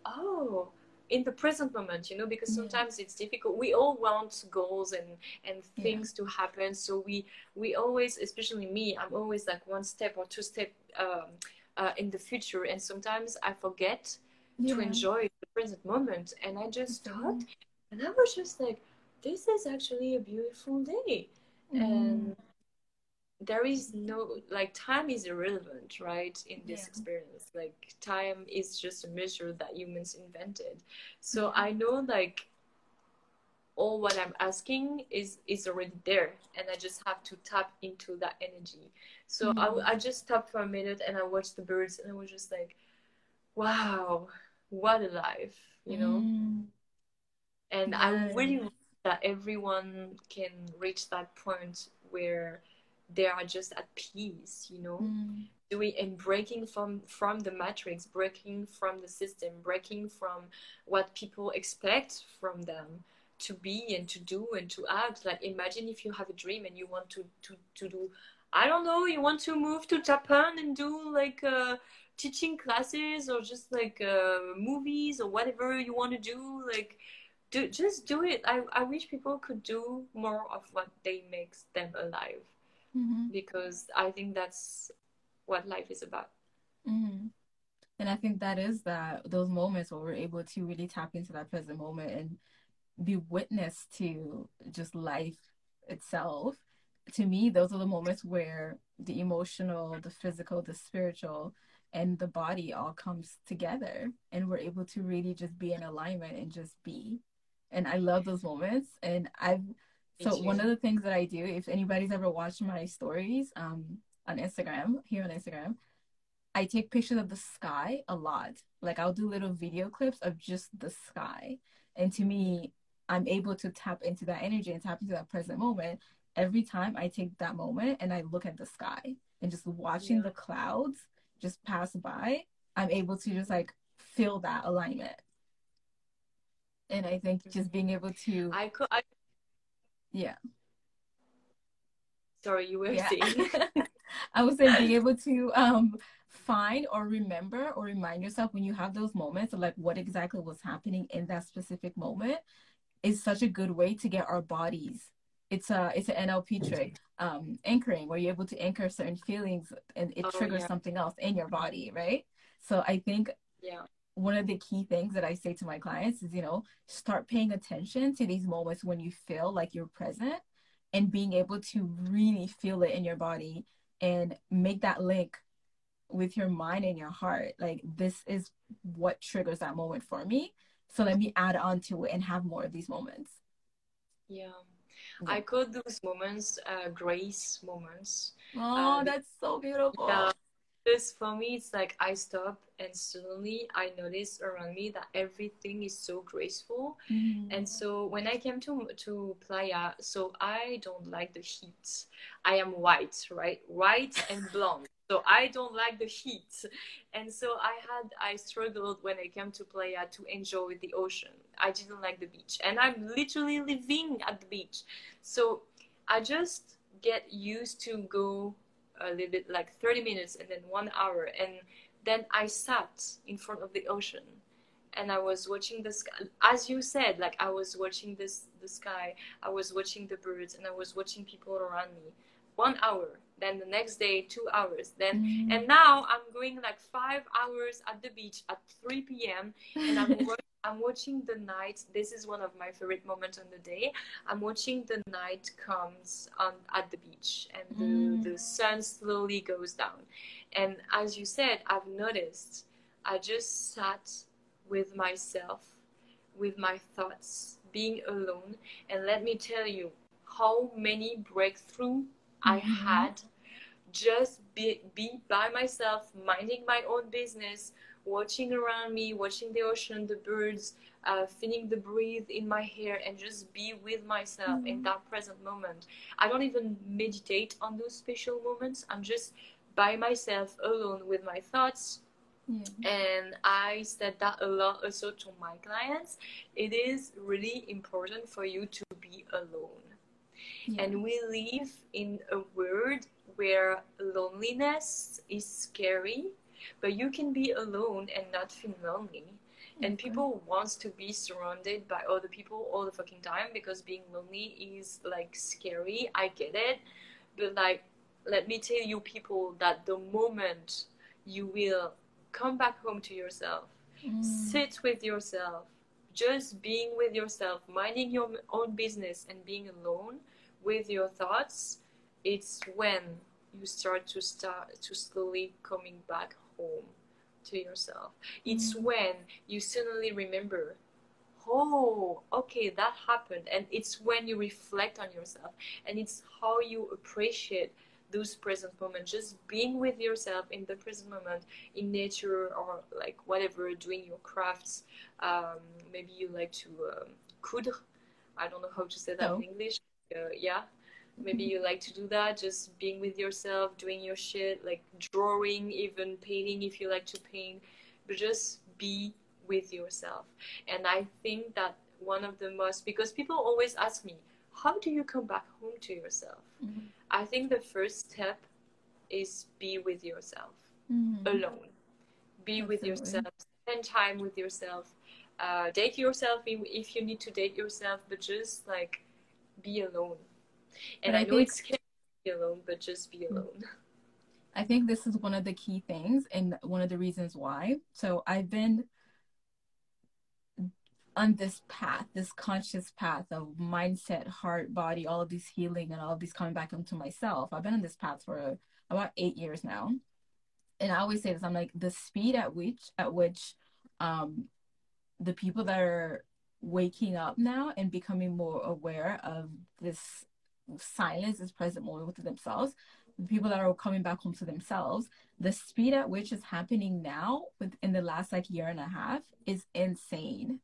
oh, in the present moment, you know, because Yeah. sometimes it's difficult. We all want goals and and Yeah. things to happen. So we we always, especially me, I'm always like one step or two step um, uh, in the future, and sometimes I forget to enjoy the present moment. And I just thought, and I was just like, this is actually a beautiful day, Mm. and there is no like time is irrelevant, right? In this Yeah. experience, like time is just a measure that humans invented. So Yeah. I know like all what I'm asking is is already there, and I just have to tap into that energy. So I, Mm. I just stopped for a minute and I watched the birds, and I was just like, wow, what a life, you know. Mm. And I really that everyone can reach that point where they are just at peace, you know, Mm. doing and breaking from from the matrix, breaking from the system, breaking from what people expect from them to be and to do and to act. Like imagine if you have a dream and you want to to to do, I don't know, you want to move to Japan and do like uh, teaching classes or just like uh, movies or whatever you want to do, like do just do it. I, I wish people could do more of what they makes them alive Mhm. because I think that's what life is about. Mhm. And I think that is that those moments where we're able to really tap into that present moment and be witness to just life itself. To me, those are the moments where the emotional, the physical, the spiritual, and the body all comes together and we're able to really just be in alignment and just be. And I love those moments. And I've so one of the things that I do, if anybody's ever watched my stories um on Instagram, here on Instagram, I take pictures of the sky a lot. Like I'll do little video clips of just the sky. And to me, I'm able to tap into that energy and tap into that present moment every time I take that moment and I look at the sky and just watching Yeah. the clouds just pass by, I'm able to just like feel that alignment. And I think just being able to, I could. I, yeah, sorry, you were yeah. saying. <laughs> I would say being able to um find or remember or remind yourself when you have those moments of like what exactly was happening in that specific moment is such a good way to get our bodies. It's a it's an NLP trick, um, anchoring, where you're able to anchor certain feelings and it Oh, triggers yeah. something else in your body, right? So I think yeah. One of the key things that I say to my clients is, you know, start paying attention to these moments when you feel like you're present and being able to really feel it in your body and make that link with your mind and your heart. Like, this is what triggers that moment for me. So let me add on to it and have more of these moments. Yeah. Yeah. I call those moments uh, grace moments. Oh, Um, that's so beautiful. Yeah. Because for me, it's like I stop and suddenly I notice around me that everything is so graceful. Mhm. And so when I came to to Playa, so I don't like the heat. I am white, right? White and <laughs> blonde. So I don't like the heat. And so I had I struggled when I came to Playa to enjoy the ocean. I didn't like the beach. And I'm literally living at the beach. So I just get used to go a little bit like 30 minutes and then one hour and then I sat in front of the ocean and I was watching the sky. As you said, like I was watching this the sky, I was watching the birds, and I was watching people around me. One hour, then the next day two hours, then Mhm. and now I'm going like five hours at the beach at 3 p.m. and I'm <laughs> I'm watching the night. This is one of my favorite moments on the day. I'm watching the night comes on at the beach and the, Mm. the sun slowly goes down. And as you said, I've noticed I just sat with myself, with my thoughts, being alone. And let me tell you how many breakthrough mm-hmm. I had just be, be by myself, minding my own business, watching around me, watching the ocean, the birds, uh, feeling the breathe in my hair, and just be with myself mm-hmm. in that present moment. I don't even meditate on those special moments. I'm just by myself, alone with my thoughts. Yeah. And I said that a lot also to my clients. It is really important for you to be alone. Yeah. And we live in a world where loneliness is scary but you can be alone and not feel lonely. And people wants to be surrounded by other people all the fucking time because being lonely is like scary. I get it. But like let me tell you people that the moment you will come back home to yourself mm. sit with yourself just being with yourself minding your own business and being alone with your thoughts it's when you start to start to slowly coming back home to yourself. It's when you suddenly remember, oh, okay, that happened. And it's when you reflect on yourself and it's how you appreciate those present moments, just being with yourself in the present moment, in nature or like whatever, doing your crafts. Um, maybe you like to um, coudre. I don't know how to say that in English. Uh, yeah, maybe you like to do that just being with yourself doing your shit like drawing even painting if you like to paint but just be with yourself and i think that one of the most because people always ask me how do you come back home to yourself mm-hmm. i think the first step is be with yourself mm-hmm. alone be Absolutely. with yourself spend time with yourself uh, date yourself if you need to date yourself but just like be alone and but I, I know it's scary to be alone, but just be alone. I think this is one of the key things and one of the reasons why. So I've been on this path, this conscious path of mindset, heart, body, all of these healing and all of these coming back into myself. I've been on this path for about eight years now. And I always say this, I'm like the speed at which at which um the people that are waking up now and becoming more aware of this silence is present more with themselves the people that are coming back home to themselves the speed at which is happening now within the last like year and a half is insane.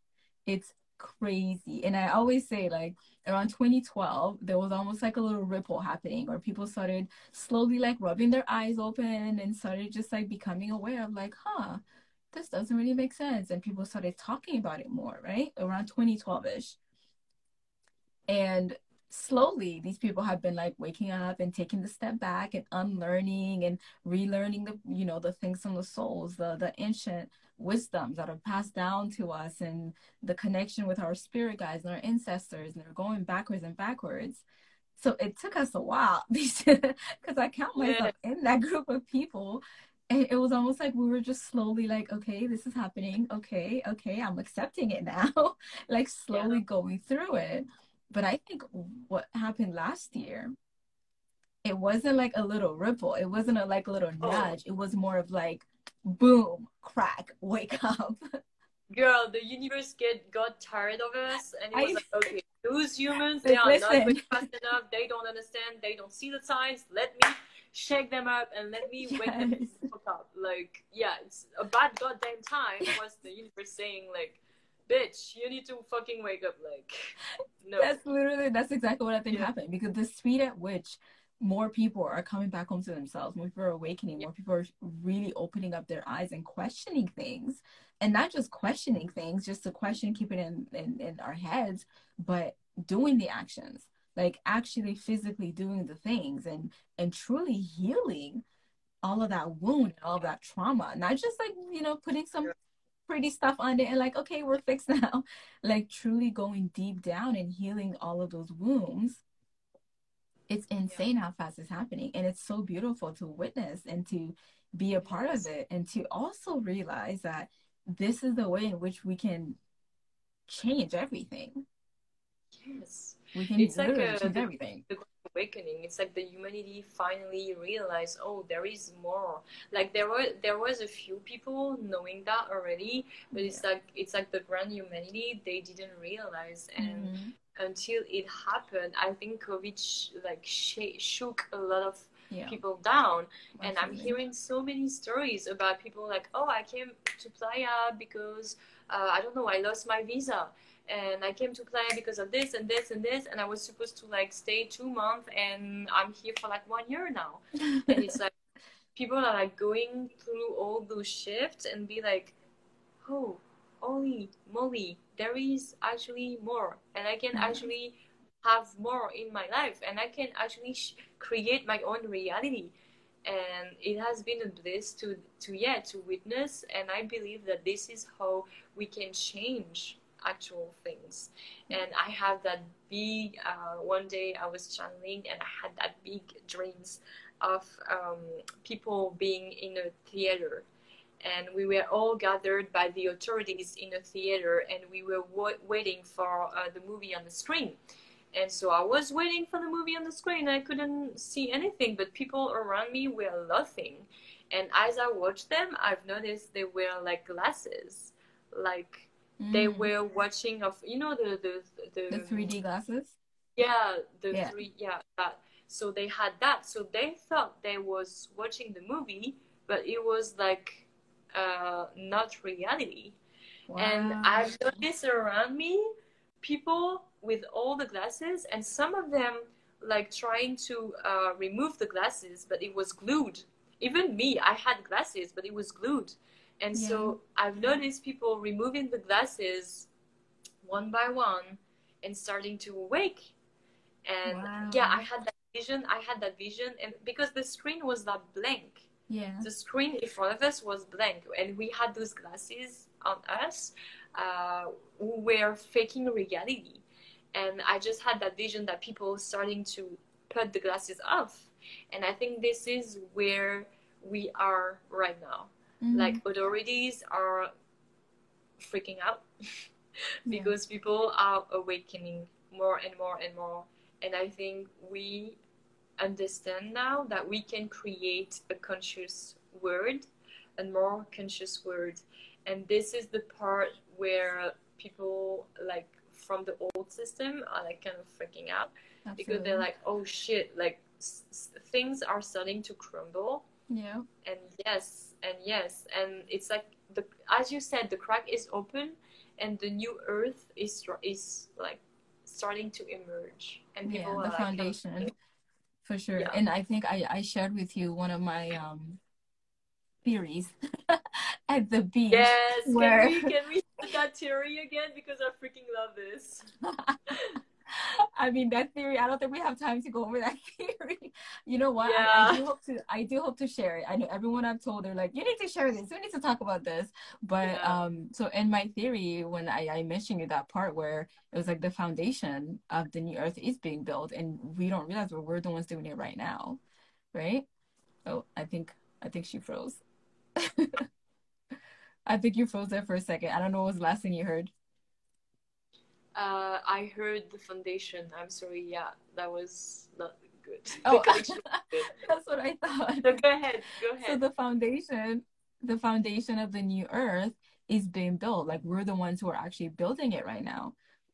It's crazy. And i always say like around 2012 there was almost like a little ripple happening where people started slowly like rubbing their eyes open and started just like becoming aware of like huh this doesn't really make sense. And people started talking about it more right? Around 2012ish and slowly these people have been like waking up and taking the step back and unlearning and relearning the you know the things from the souls the the ancient wisdoms that are passed down to us and the connection with our spirit guides and our ancestors and they're going backwards and backwards so it took us a while <laughs> because i count myself yeah. in that group of people and it was almost like we were just slowly like okay this is happening okay okay i'm accepting it now <laughs> like slowly yeah. going through it but I think what happened last year, it wasn't like a little ripple. It wasn't a, like a little oh. nudge. It was more of like, boom, crack, <laughs> wake up. Girl, the universe get got tired of us, and it was I, like, okay, those humans, they are listen. not fast enough. They don't understand. They don't see the signs. Let me shake them up and let me yes. wake them up. Like, yeah, it's a bad goddamn time. Was the universe saying like, bitch, you need to fucking wake up. Like, no. That's literally, that's exactly what I think yeah. happened because the speed at which more people are coming back home to themselves, more people are awakening, yeah. more people are really opening up their eyes and questioning things. And not just questioning things, just to question, keep it in, in, in our heads, but doing the actions like actually physically doing the things and and truly healing all of that wound all of that trauma not just like you know putting some pretty stuff on it and like okay we're fixed <laughs> now. Like truly going deep down and healing all of those wounds it's insane yeah. how fast it's happening. And it's so beautiful to witness and to be a part of it and to also realize that this is the way in which we can change everything. Yes we can It's like a- achieve everything. the awakening. It's like the humanity finally realized oh there is more. Like there were there was a few people knowing that already but it's like it's like the grand humanity they didn't realize. And Mhm. until it happened i think covid sh- like sh- shook a lot of Yeah. people down. And i'm hearing so many stories about people like oh i came to playa because uh, i don't know i lost my visa and i came to playa because of this and this and this and i was supposed to like stay two months and i'm here for like one year now and it's <laughs> like people are like going through all those shifts and be like oh holy moly there is actually more and i can Mhm. actually have more in my life and i can actually sh- create my own reality and it has been a bliss to to yeah to witness and i believe that this is how we can change actual things. And i have that big uh, one day i was channeling and i had that big dreams of um, people being in a theater. And we were all gathered by the authorities in a theater and we were wa- waiting for uh, the movie on the screen. And so i was waiting for the movie on the screen. I couldn't see anything but people around me were laughing. And as i watched them i've noticed they wear like glasses. Like they Mm. were watching of you know the the the, the 3D glasses. yeah the Yeah. three yeah that so they had that so they thought they was watching the movie but it was like uh not reality Wow. and I've noticed around me people with all the glasses, and some of them like trying to uh, remove the glasses, but it was glued. Even me, I had glasses, but it was glued. And so I've noticed people removing the glasses one by one and starting to awake. And Wow. yeah, I had that vision. I had that vision, and because the screen was that blank, yeah. the screen in front of us was blank and we had those glasses on us uh, who were faking reality and i just had that vision that people starting to put the glasses off and i think this is where we are right now Mhm. like authorities are freaking out <laughs> because people are awakening more and more and more. And i think we understand now that we can create a conscious word a more conscious word. And this is the part where people like from the old system are like kind of freaking out because they're like oh shit like s- things are starting to crumble. Yeah. and yes and yes and it's like the as you said the crack is open and the new earth is is like starting to emerge and Yeah, the are like foundation. For sure. Yeah. And I think I, I shared with you one of my um theories <laughs> at the beach. yes Where- can we can we that theory again because i freaking love this <laughs> I mean that theory. I don't think we have time to go over that <laughs> theory. You know what? I, Yeah. I do hope to. I do hope to share it. I know everyone I've told they're like, you need to share this. We need to talk about this. But Yeah. um, so in my theory, when I I mentioned you that part where it was like the foundation of the new Earth is being built, and we don't realize we're we're the ones doing it right now, right? Oh, I think I think she froze. <laughs> I think you froze there for a second. I don't know what was the last thing you heard. Uh i heard the foundation i'm sorry yeah that was not good <laughs> Oh. The connection was good. That's what I thought. no, go ahead go ahead. So the foundation, the foundation of the new earth is being built. Like we're the ones who are actually building it right now.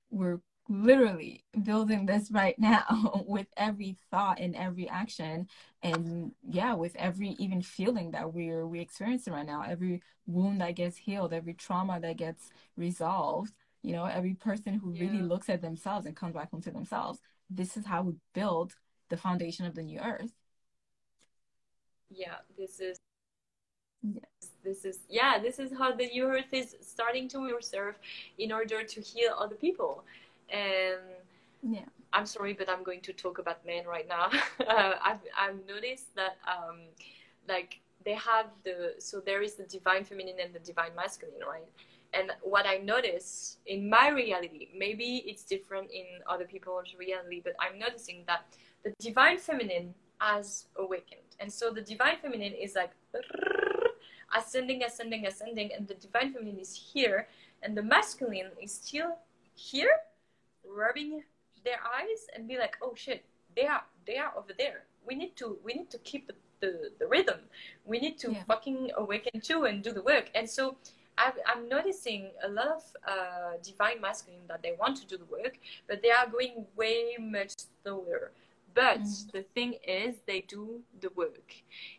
We're literally building this right now <laughs> with every thought and every action and yeah, with every even feeling that we're we experiencing right now, every wound that gets healed, every trauma that gets resolved, you know, every person who really looks at themselves and comes back home to themselves. This is how we build the foundation of the new earth. yeah this is Yes. this is yeah this is how the new earth is starting to serve in order to heal other people and Yeah. i'm sorry but i'm going to talk about men right now <laughs> uh, I've, I've noticed that um like they have the so there is the divine feminine and the divine masculine right and what i notice in my reality maybe it's different in other people's reality but i'm noticing that the divine feminine has awakened and so the divine feminine is like ascending ascending ascending and the divine feminine is here and the masculine is still here rubbing their eyes and be like, oh shit, they are they are over there. We need to we need to keep the the, the rhythm. We need to Yeah. fucking awaken too and do the work. And so I've, I'm noticing a lot of uh, divine masculine that they want to do the work, but they are going way much slower. But Mhm. the thing is, they do the work,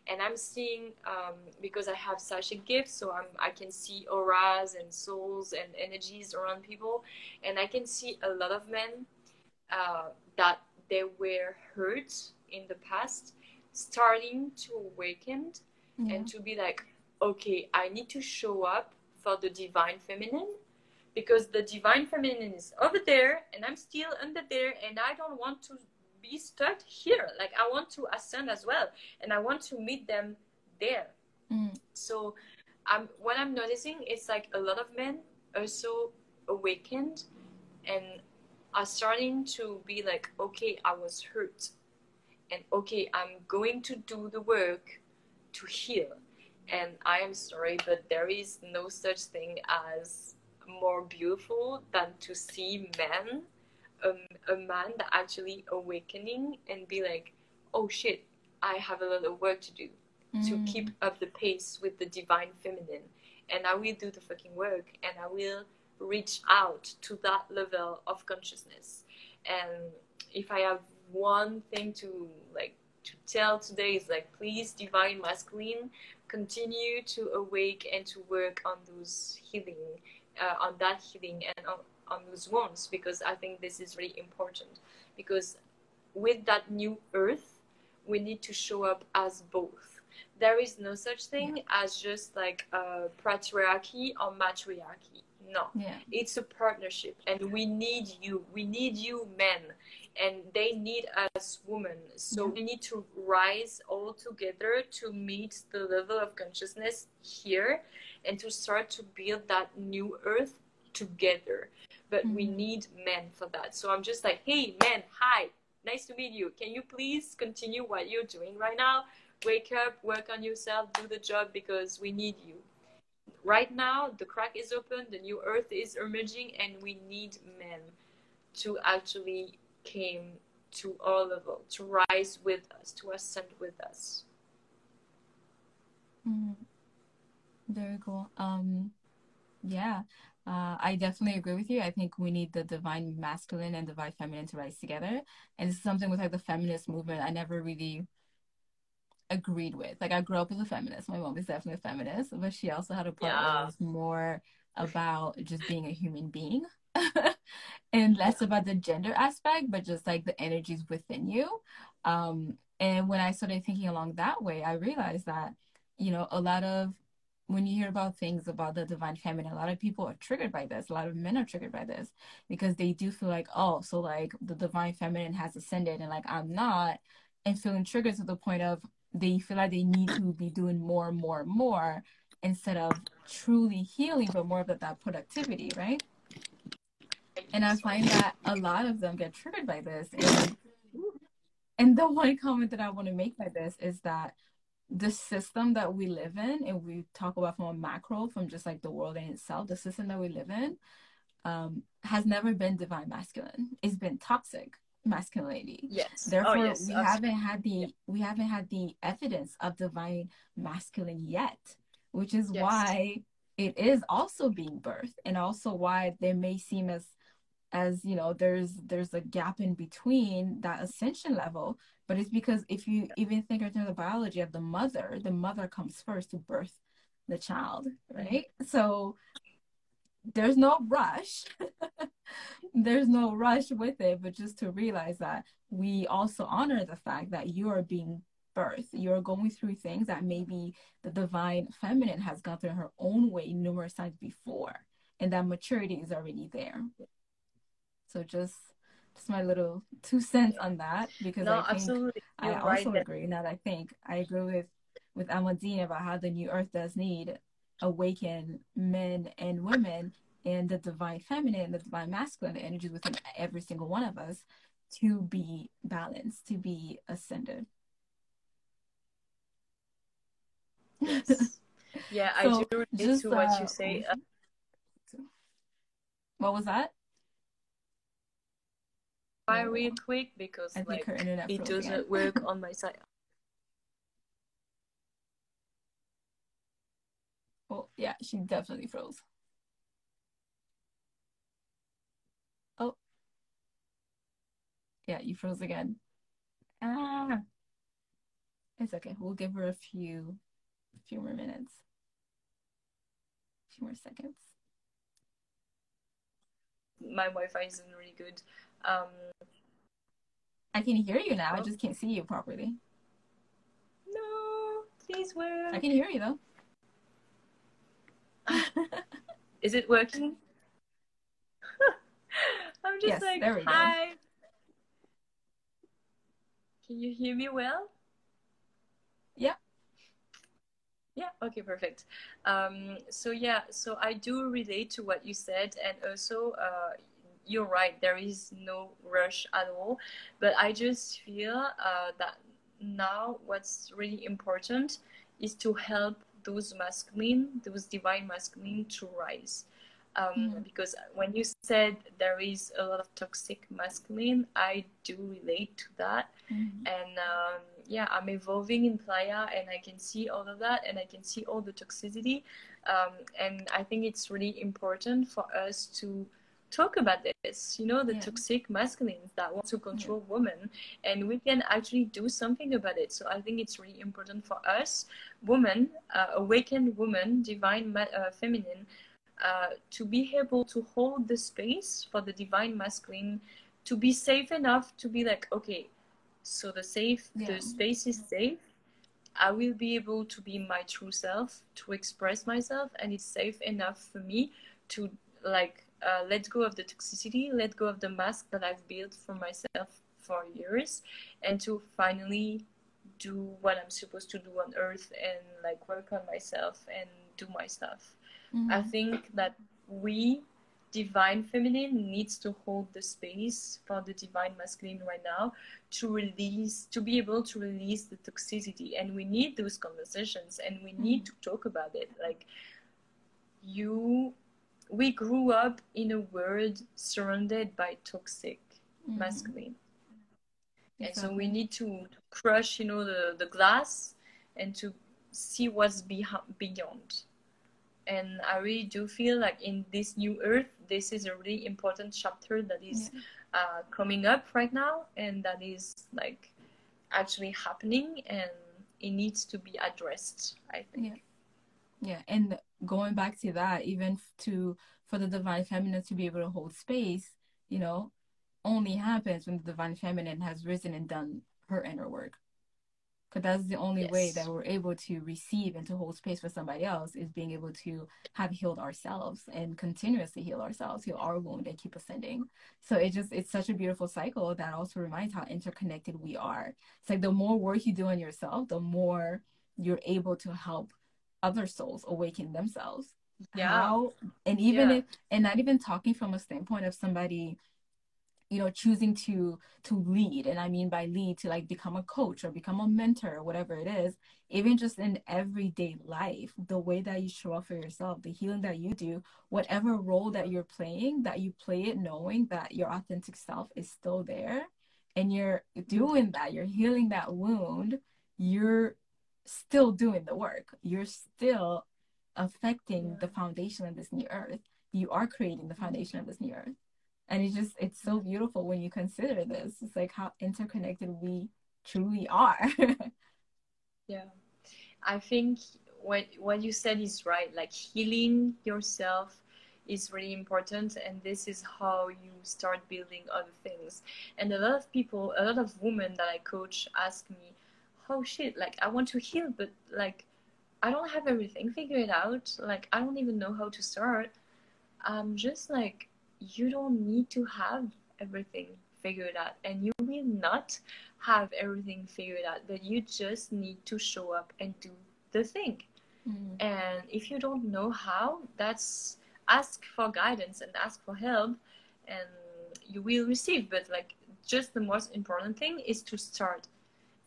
and I'm seeing um, because I have such a gift, so I'm I can see auras and souls and energies around people, and I can see a lot of men uh, that they were hurt in the past, starting to awaken Yeah. and to be like, okay, I need to show up for the divine feminine because the divine feminine is over there and I'm still under there and I don't want to be stuck here. Like, I want to ascend as well and I want to meet them there. Mm. So, um, what I'm noticing is like a lot of men also awakened and are starting to be like, okay, I was hurt, and okay, I'm going to do the work to heal. And I am sorry, but there is no such thing as more beautiful than to see men, um, a man that actually awakening and be like, oh shit, I have a lot of work to do to Mm. keep up the pace with the divine feminine and i will do the fucking work and i will reach out to that level of consciousness and if i have one thing to like to tell today is like please divine masculine continue to awake and to work on those healing uh, on that healing and on, on those wounds because i think this is really important because with that new earth we need to show up as both there is no such thing as just like uh, patriarchy or matriarchy. No, Yeah. it's a partnership, and we need you. We need you, men, and they need us, women. So we need to rise all together to meet the level of consciousness here, and to start to build that new earth together. But we Mhm. need men for that. So I'm just like, hey, men, hi, nice to meet you. Can you please continue what you're doing right now? wake up, work on yourself, do the job because we need you. Right now, the crack is open, the new earth is emerging, and we need men to actually came to our level, to rise with us, to ascend with us. Mm. Very cool. Um, yeah, uh, I definitely agree with you. I think we need the divine masculine and divine feminine to rise together. And it's something with like the feminist movement I never really agreed with. Like I grew up as a feminist. My mom is definitely a feminist, but she also had a part Yeah. it was more about just being a human being <laughs> and less about the gender aspect, but just like the energies within you. Um, and when I started thinking along that way, I realized that, you know, a lot of when you hear about things about the divine feminine, a lot of people are triggered by this. A lot of men are triggered by this because they do feel like, oh, so like the divine feminine has ascended and like I'm not, and feeling triggered to the point of they feel like they need to be doing more, more, more instead of truly healing, but more of that, that productivity, right? And I find that a lot of them get triggered by this. And, and the one comment that I want to make by this is that the system that we live in, and we talk about from a macro, from just like the world in itself, the system that we live in um, has never been divine masculine. It's been toxic masculinity. Yes. Therefore, oh, yes. we Abs- haven't had the we haven't had the evidence of divine masculine yet, which is Yes. why it is also being birthed, and also why there may seem as as you know there's there's a gap in between that ascension level but it's because if you even think in terms of biology of the mother the mother comes first to birth the child right? So there's no rush. <laughs> There's no rush with it but just to realize that we also honor the fact that you are being birthed. You're going through things that maybe the divine feminine has gone through her own way numerous times before and that maturity is already there so just just my little two cents on that because no, I think absolutely. I You're also right. that- agree. Now that I think I agree with with Amandine about how the new earth does need awaken men and women and the divine feminine and the divine masculine energies within every single one of us to be balanced, to be ascended. Yes. Yeah, I <laughs> So, do relate just, to what uh, you say. Uh, What was that? Try real quick because I like it doesn't work on my side. <laughs> Well, yeah, she definitely froze. Oh, yeah, you froze again. Ah, it's okay. We'll give her a few, a few more minutes, a few more seconds. My Wi-Fi isn't really good. Um, I can hear you now. I Oh. just can't see you properly. no, please work. I can hear you though. <laughs> Is it working? <laughs> I'm just Yes, like, there we go. Can you hear me well? Yeah. Yeah, okay, perfect. Um, so yeah, so I do relate to what you said, and also uh, you're right. There is no rush at all, but I just feel uh, that now what's really important is to help those masculine, those divine masculine, to rise. Um, Mhm. Because when you said there is a lot of toxic masculine, I do relate to that Mhm. and um, yeah i'm evolving in playa and i can see all of that and i can see all the toxicity um, and i think it's really important for us to talk about this you know the Yeah. toxic masculines that want to control women and we can actually do something about it so i think it's really important for us women uh, awakened women divine ma- uh, feminine uh, to be able to hold the space for the divine masculine to be safe enough to be like okay so the safe Yeah. the space is safe i will be able to be my true self to express myself and it's safe enough for me to like uh, let go of the toxicity let go of the mask that i've built for myself for years and to finally do what i'm supposed to do on earth and like work on myself and do my stuff I Mhm. think that we, divine feminine, needs to hold the space for the divine masculine right now to release, to be able to release the toxicity. And we need those conversations and we need to talk about it. Like, you, we grew up in a world surrounded by toxic Mhm. masculine. And so we need to, crush, you know, the, the glass and to see what's behi- beyond and I really do feel like in this new earth, this is a really important chapter that is uh, coming up right now, and that is like actually happening, and it needs to be addressed. I think. Yeah, yeah, and going back to that, even to for the divine feminine to be able to hold space, you know, only happens when the divine feminine has risen and done her inner work. Because that's the only way that we're able to receive and to hold space for somebody else is being able to have healed ourselves and continuously heal ourselves, heal our wound, and keep ascending. So it just it's such a beautiful cycle that also reminds how interconnected we are. It's like the more work you do on yourself, the more you're able to help other souls awaken themselves. Yeah. How and even Yeah. if and not even talking from a standpoint of somebody you know choosing to to lead and i mean by lead to like become a coach or become a mentor or whatever it is even just in everyday life the way that you show up for yourself the healing that you do whatever role that you're playing that you play it knowing that your authentic self is still there and you're doing that you're healing that wound you're still doing the work. You're still affecting the foundation of this new earth. You are creating the foundation of this new earth and it's just it's so beautiful when you consider this it's like how interconnected we truly are <laughs> Yeah. I think what what you said is right. Like healing yourself is really important, and this is how you start building other things. And a lot of people, a lot of women that I coach ask me, "Oh shit! Like I want to heal, but like I don't have everything figured out. Like I don't even know how to start." I'm just like, you don't need to have everything figured out, and you will not have everything figured out, but you just need to show up and do the thing. Mm. And if you don't know how, that's ask for guidance and ask for help, and you will receive. But like, just the most important thing is to start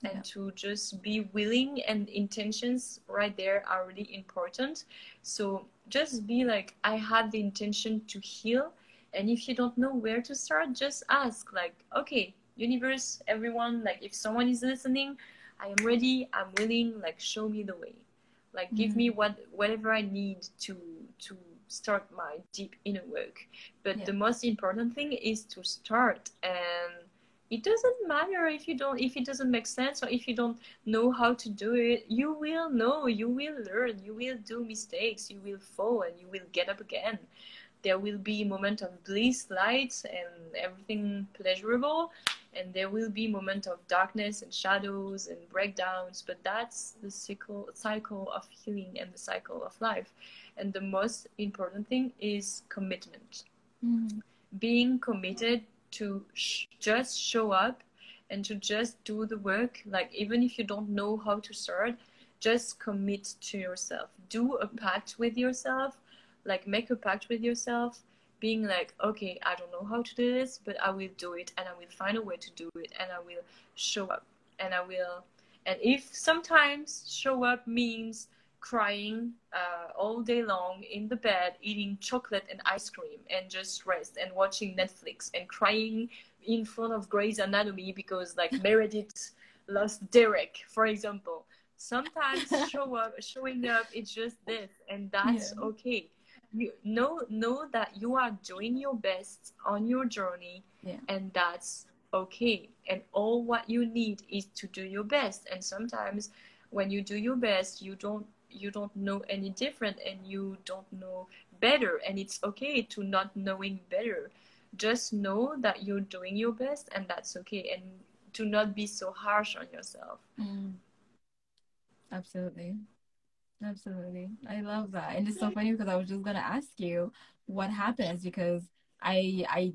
and Yeah. to just be willing and intentions right there are really important. So just be like, I have the intention to heal, and if you don't know where to start just ask like okay universe everyone like if someone is listening i am ready i'm willing like show me the way like mm-hmm. give me mm-hmm. what whatever i need to to start my deep inner work but yeah. the most important thing is to start and it doesn't matter if you don't if it doesn't make sense or if you don't know how to do it you will know you will learn you will do mistakes you will fall and you will get up again there will be moment of bliss light and everything pleasurable. And there will be moment of darkness and shadows and breakdowns but that's the cycle cycle of healing and the cycle of life. And the most important thing is commitment. Mm-hmm. being committed to sh- just show up and to just do the work like even if you don't know how to start just commit to yourself. Do a pact with yourself like make a pact with yourself being like okay i don't know how to do this but i will do it and i will find a way to do it and i will show up and i will and if sometimes show up means crying uh, all day long in the bed eating chocolate and ice cream and just rest and watching netflix and crying in front of grey's anatomy because like <laughs> meredith lost derek for example sometimes <laughs> show up showing up it's just this and that's yeah. okay you know know that you are doing your best on your journey yeah. and that's okay. And all what you need is to do your best. And sometimes when you do your best you don't you don't know any different and you don't know better. And it's okay to not knowing better. Just know that you're doing your best and that's okay. And to not be so harsh on yourself. Mm. absolutely Absolutely. I love that. And it's so funny because I was just gonna ask you what happens because I I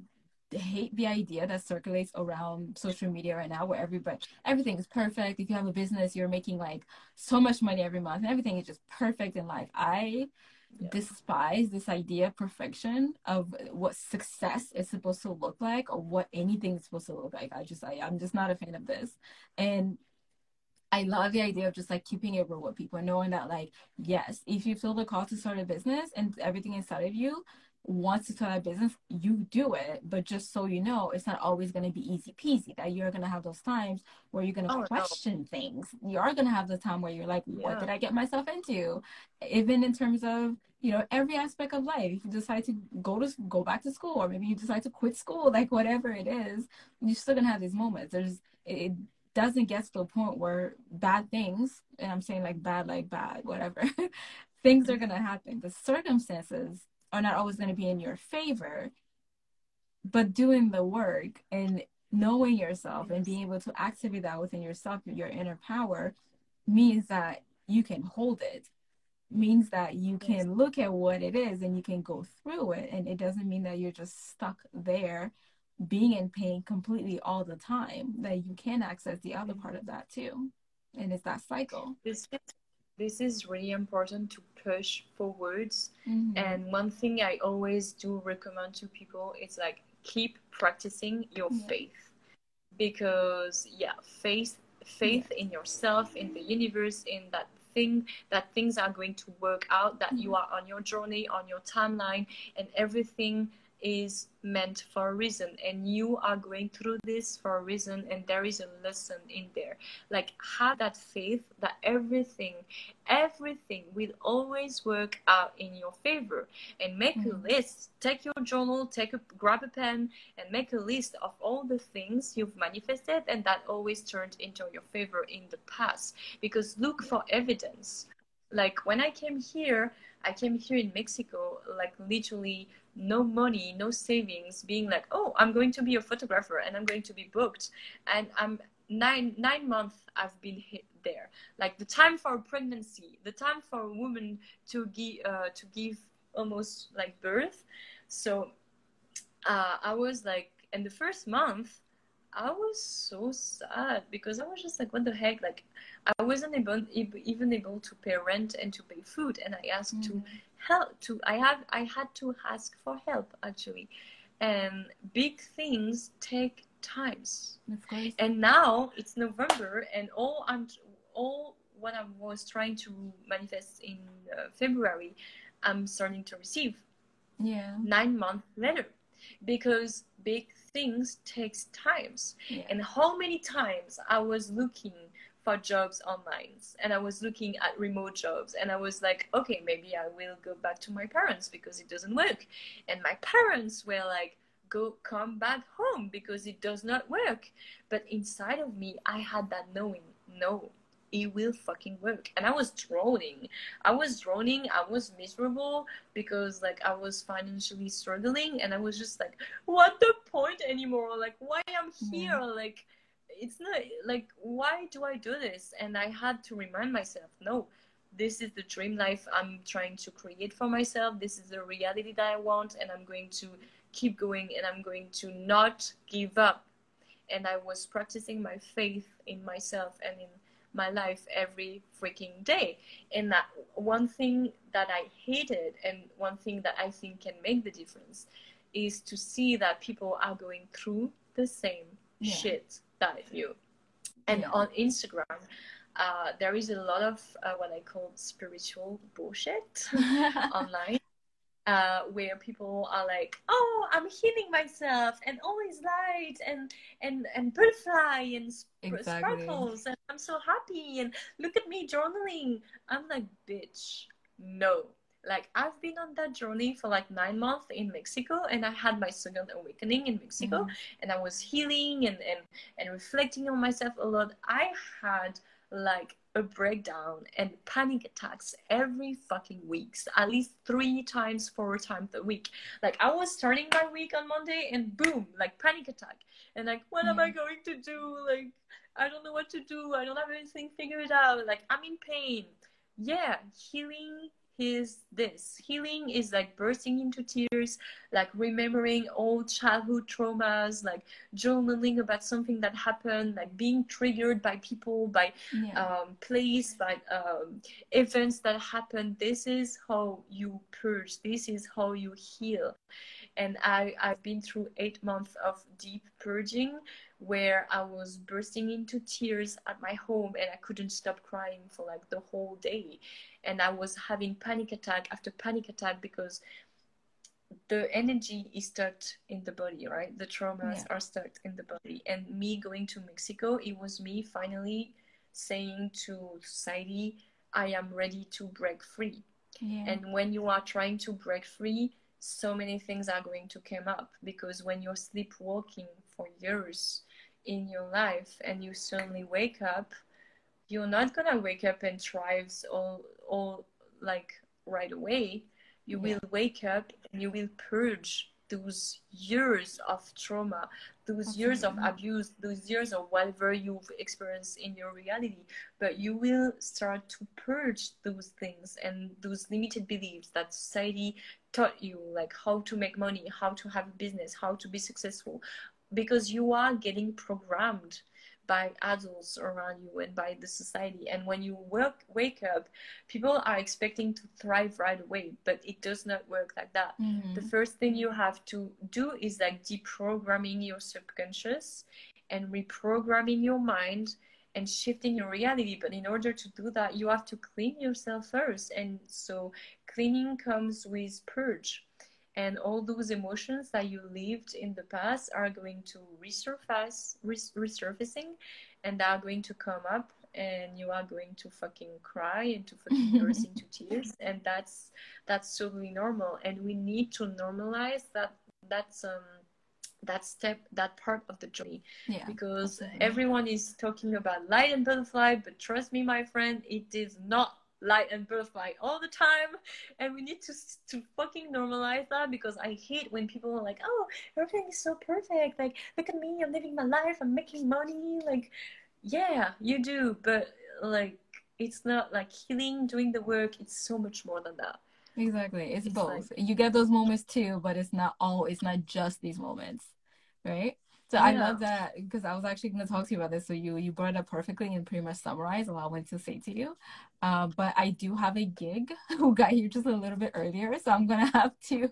hate the idea that circulates around social media right now where everybody everything is perfect. If you have a business, you're making like so much money every month and everything is just perfect in life. I yeah. despise this idea of perfection of what success is supposed to look like or what anything is supposed to look like. I just I, I'm just not a fan of this. And I love the idea of just like keeping it real with people, knowing that like, yes, if you feel the call to start a business and everything inside of you wants to start a business, you do it. But just so you know, it's not always going to be easy peasy. That you're going to have those times where you're going to oh, question no. things. You are going to have the time where you're like, what yeah. did I get myself into? Even in terms of you know every aspect of life. If you decide to go to go back to school, or maybe you decide to quit school, like whatever it is, you're still gonna have these moments. There's it doesn't get to a point where bad things, and I'm saying like bad, like bad, whatever, <laughs> things are going to happen. The circumstances are not always going to be in your favor, but doing the work and knowing yourself and being able to activate that within yourself, your inner power, means that you can hold it means that you can look at what it is and you can go through it and it doesn't mean that you're just stuck there being in pain completely all the time that you can access the other part of that too and it's that cycle this is, this is really important to push forwards mm-hmm. and one thing i always do recommend to people is like keep practicing your yeah. faith because yeah faith faith yeah. in yourself in the universe in that thing that things are going to work out that mm-hmm. you are on your journey on your timeline and everything is meant for a reason and you are going through this for a reason and there is a lesson in there. Like have that faith that everything everything will always work out in your favor. And make mm-hmm. a list. Take your journal take a grab a pen and make a list of all the things you've manifested and that always turned into your favor in the past. Because look for evidence like when i came here i came here in mexico like literally no money, no savings, being like, oh, I'm going to be a photographer and I'm going to be booked. And I'm nine nine months I've been there. Like the time for pregnancy, the time for a woman to give uh, to give almost like birth. So uh, I was like, in the first month, I was so sad because I was just like, what the heck? Like, I wasn't able even able to pay rent and to pay food, and I asked mm-hmm. to help. To I have I had to ask for help actually, and big things take times. Of course. And now it's November, and all I'm all what I was trying to manifest in uh, February, I'm starting to receive. Yeah. Nine months later because big things takes times. Yeah. and how many times i was looking for jobs online and i was looking at remote jobs and i was like okay maybe i will go back to my parents because it doesn't work. And my parents were like go come back home because it does not work. But inside of me i had that knowing no it will fucking work. And i was droning i was droning i was miserable because like i was financially struggling and i was just like what the point anymore? Like why i'm here? Like it's not like why do i do this? And i had to remind myself no this is the dream life i'm trying to create for myself. This is the reality that i want and i'm going to keep going and i'm going to not give up. And i was practicing my faith in myself and in my life every freaking day and that one thing that i hated and one thing that i think can make the difference is to see that people are going through the same Yeah. shit that you and Yeah. on instagram uh, there is a lot of uh, what i call spiritual bullshit <laughs> online uh, where people are like, "Oh, I'm healing myself, and all is light, and and and butterfly, and sp- Exactly. sparkles, and I'm so happy, and look at me journaling." I'm like, "Bitch, no." Like I've been on that journey for like nine months in Mexico, and I had my second awakening in Mexico, Mhm. and I was healing and and and reflecting on myself a lot. I had like a breakdown and panic attacks every fucking weeks at least three times four times a week. Like i was starting my week on monday and boom like panic attack. And like what am i going to do? Like i don't know what to do. I don't have anything figured out. Like i'm in pain. Yeah healing is this healing is like bursting into tears like remembering old childhood traumas like journaling about something that happened like being triggered by people by yeah. um, place, by um, events that happened This is how you purge. This is how you heal. And I, I've been through eight months of deep purging where I was bursting into tears at my home and I couldn't stop crying for like the whole day. And I was having panic attack after panic attack because the energy is stuck in the body, right? The traumas Yeah. are stuck in the body. And me going to Mexico, it was me finally saying to society, I am ready to break free. yeah. And when you are trying to break free, so many things are going to come up because when you're sleepwalking for years in your life and you suddenly wake up, you're not gonna wake up and thrive all all like right away. You Yeah. will wake up and you will purge those years of trauma, those years of abuse, those years of whatever you've experienced in your reality. But you will start to purge those things and those limited beliefs that society taught you, like how to make money, how to have a business, how to be successful, because you are getting programmed by adults around you and by the society. And when you work, wake up, people are expecting to thrive right away, but it does not work like that Mhm. the first thing you have to do is like deprogramming your subconscious and reprogramming your mind and shifting your reality but in order to do that you have to clean yourself first. And so cleaning comes with purge. And all those emotions that you lived in the past are going to resurface res- resurfacing and they are going to come up and you are going to fucking cry and to fucking <laughs> burst into tears. And that's that's totally normal. And we need to normalize that that's um that step that part of the journey yeah. because absolutely. everyone is talking about light and butterfly but trust me my friend it is not light and butterfly all the time and we need to to fucking normalize that because i hate when people are like oh everything is so perfect like look at me i'm living my life i'm making money like yeah you do but like it's not like healing doing the work it's so much more than that Exactly. It's, It's both. You get those moments too, but it's not all, it's not just these moments. Right? So I love that because I was actually going to talk to you about this. So you you brought it up perfectly and pretty much summarized what I wanted to say to you. Uh, but I do have a gig <laughs> who got here just a little bit earlier, so I'm gonna <laughs> have to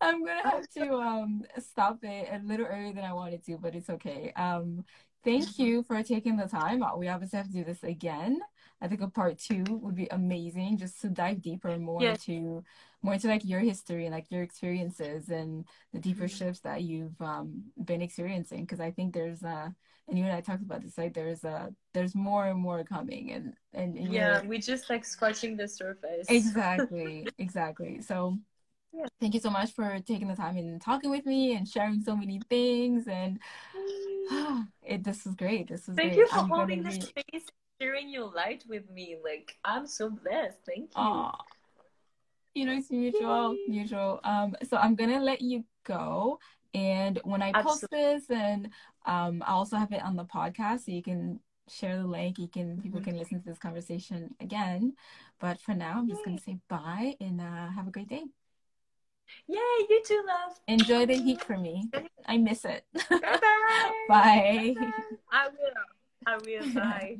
I'm gonna have to um stop it a little earlier than I wanted to, but it's okay. Um, thank <laughs> you for taking the time. We obviously have to do this again. I think a part two would be amazing just to dive deeper more Yes. into more into like your history and like your experiences and the deeper Mhm. shifts that you've um, been experiencing because I think there's uh and you and I talked about this like there's uh there's more and more coming and and, and Yeah, we're just like scratching the surface. exactly <laughs> exactly so Yeah. thank you so much for taking the time and talking with me and sharing so many things and <sighs> it this was great this was Thank great you for I'm holding be space, sharing your light with me. Like I'm so blessed. Thank you. Aw. you know it's mutual Yay. mutual um so i'm gonna let you go and when i post this and um i also have it on the podcast so you can share the link you can people can listen to this conversation again but for now i'm just gonna say bye and uh, have a great day Yay, you too, love. enjoy the heat for me i miss it <laughs> Bye bye. bye I will. I will. <laughs> Bye.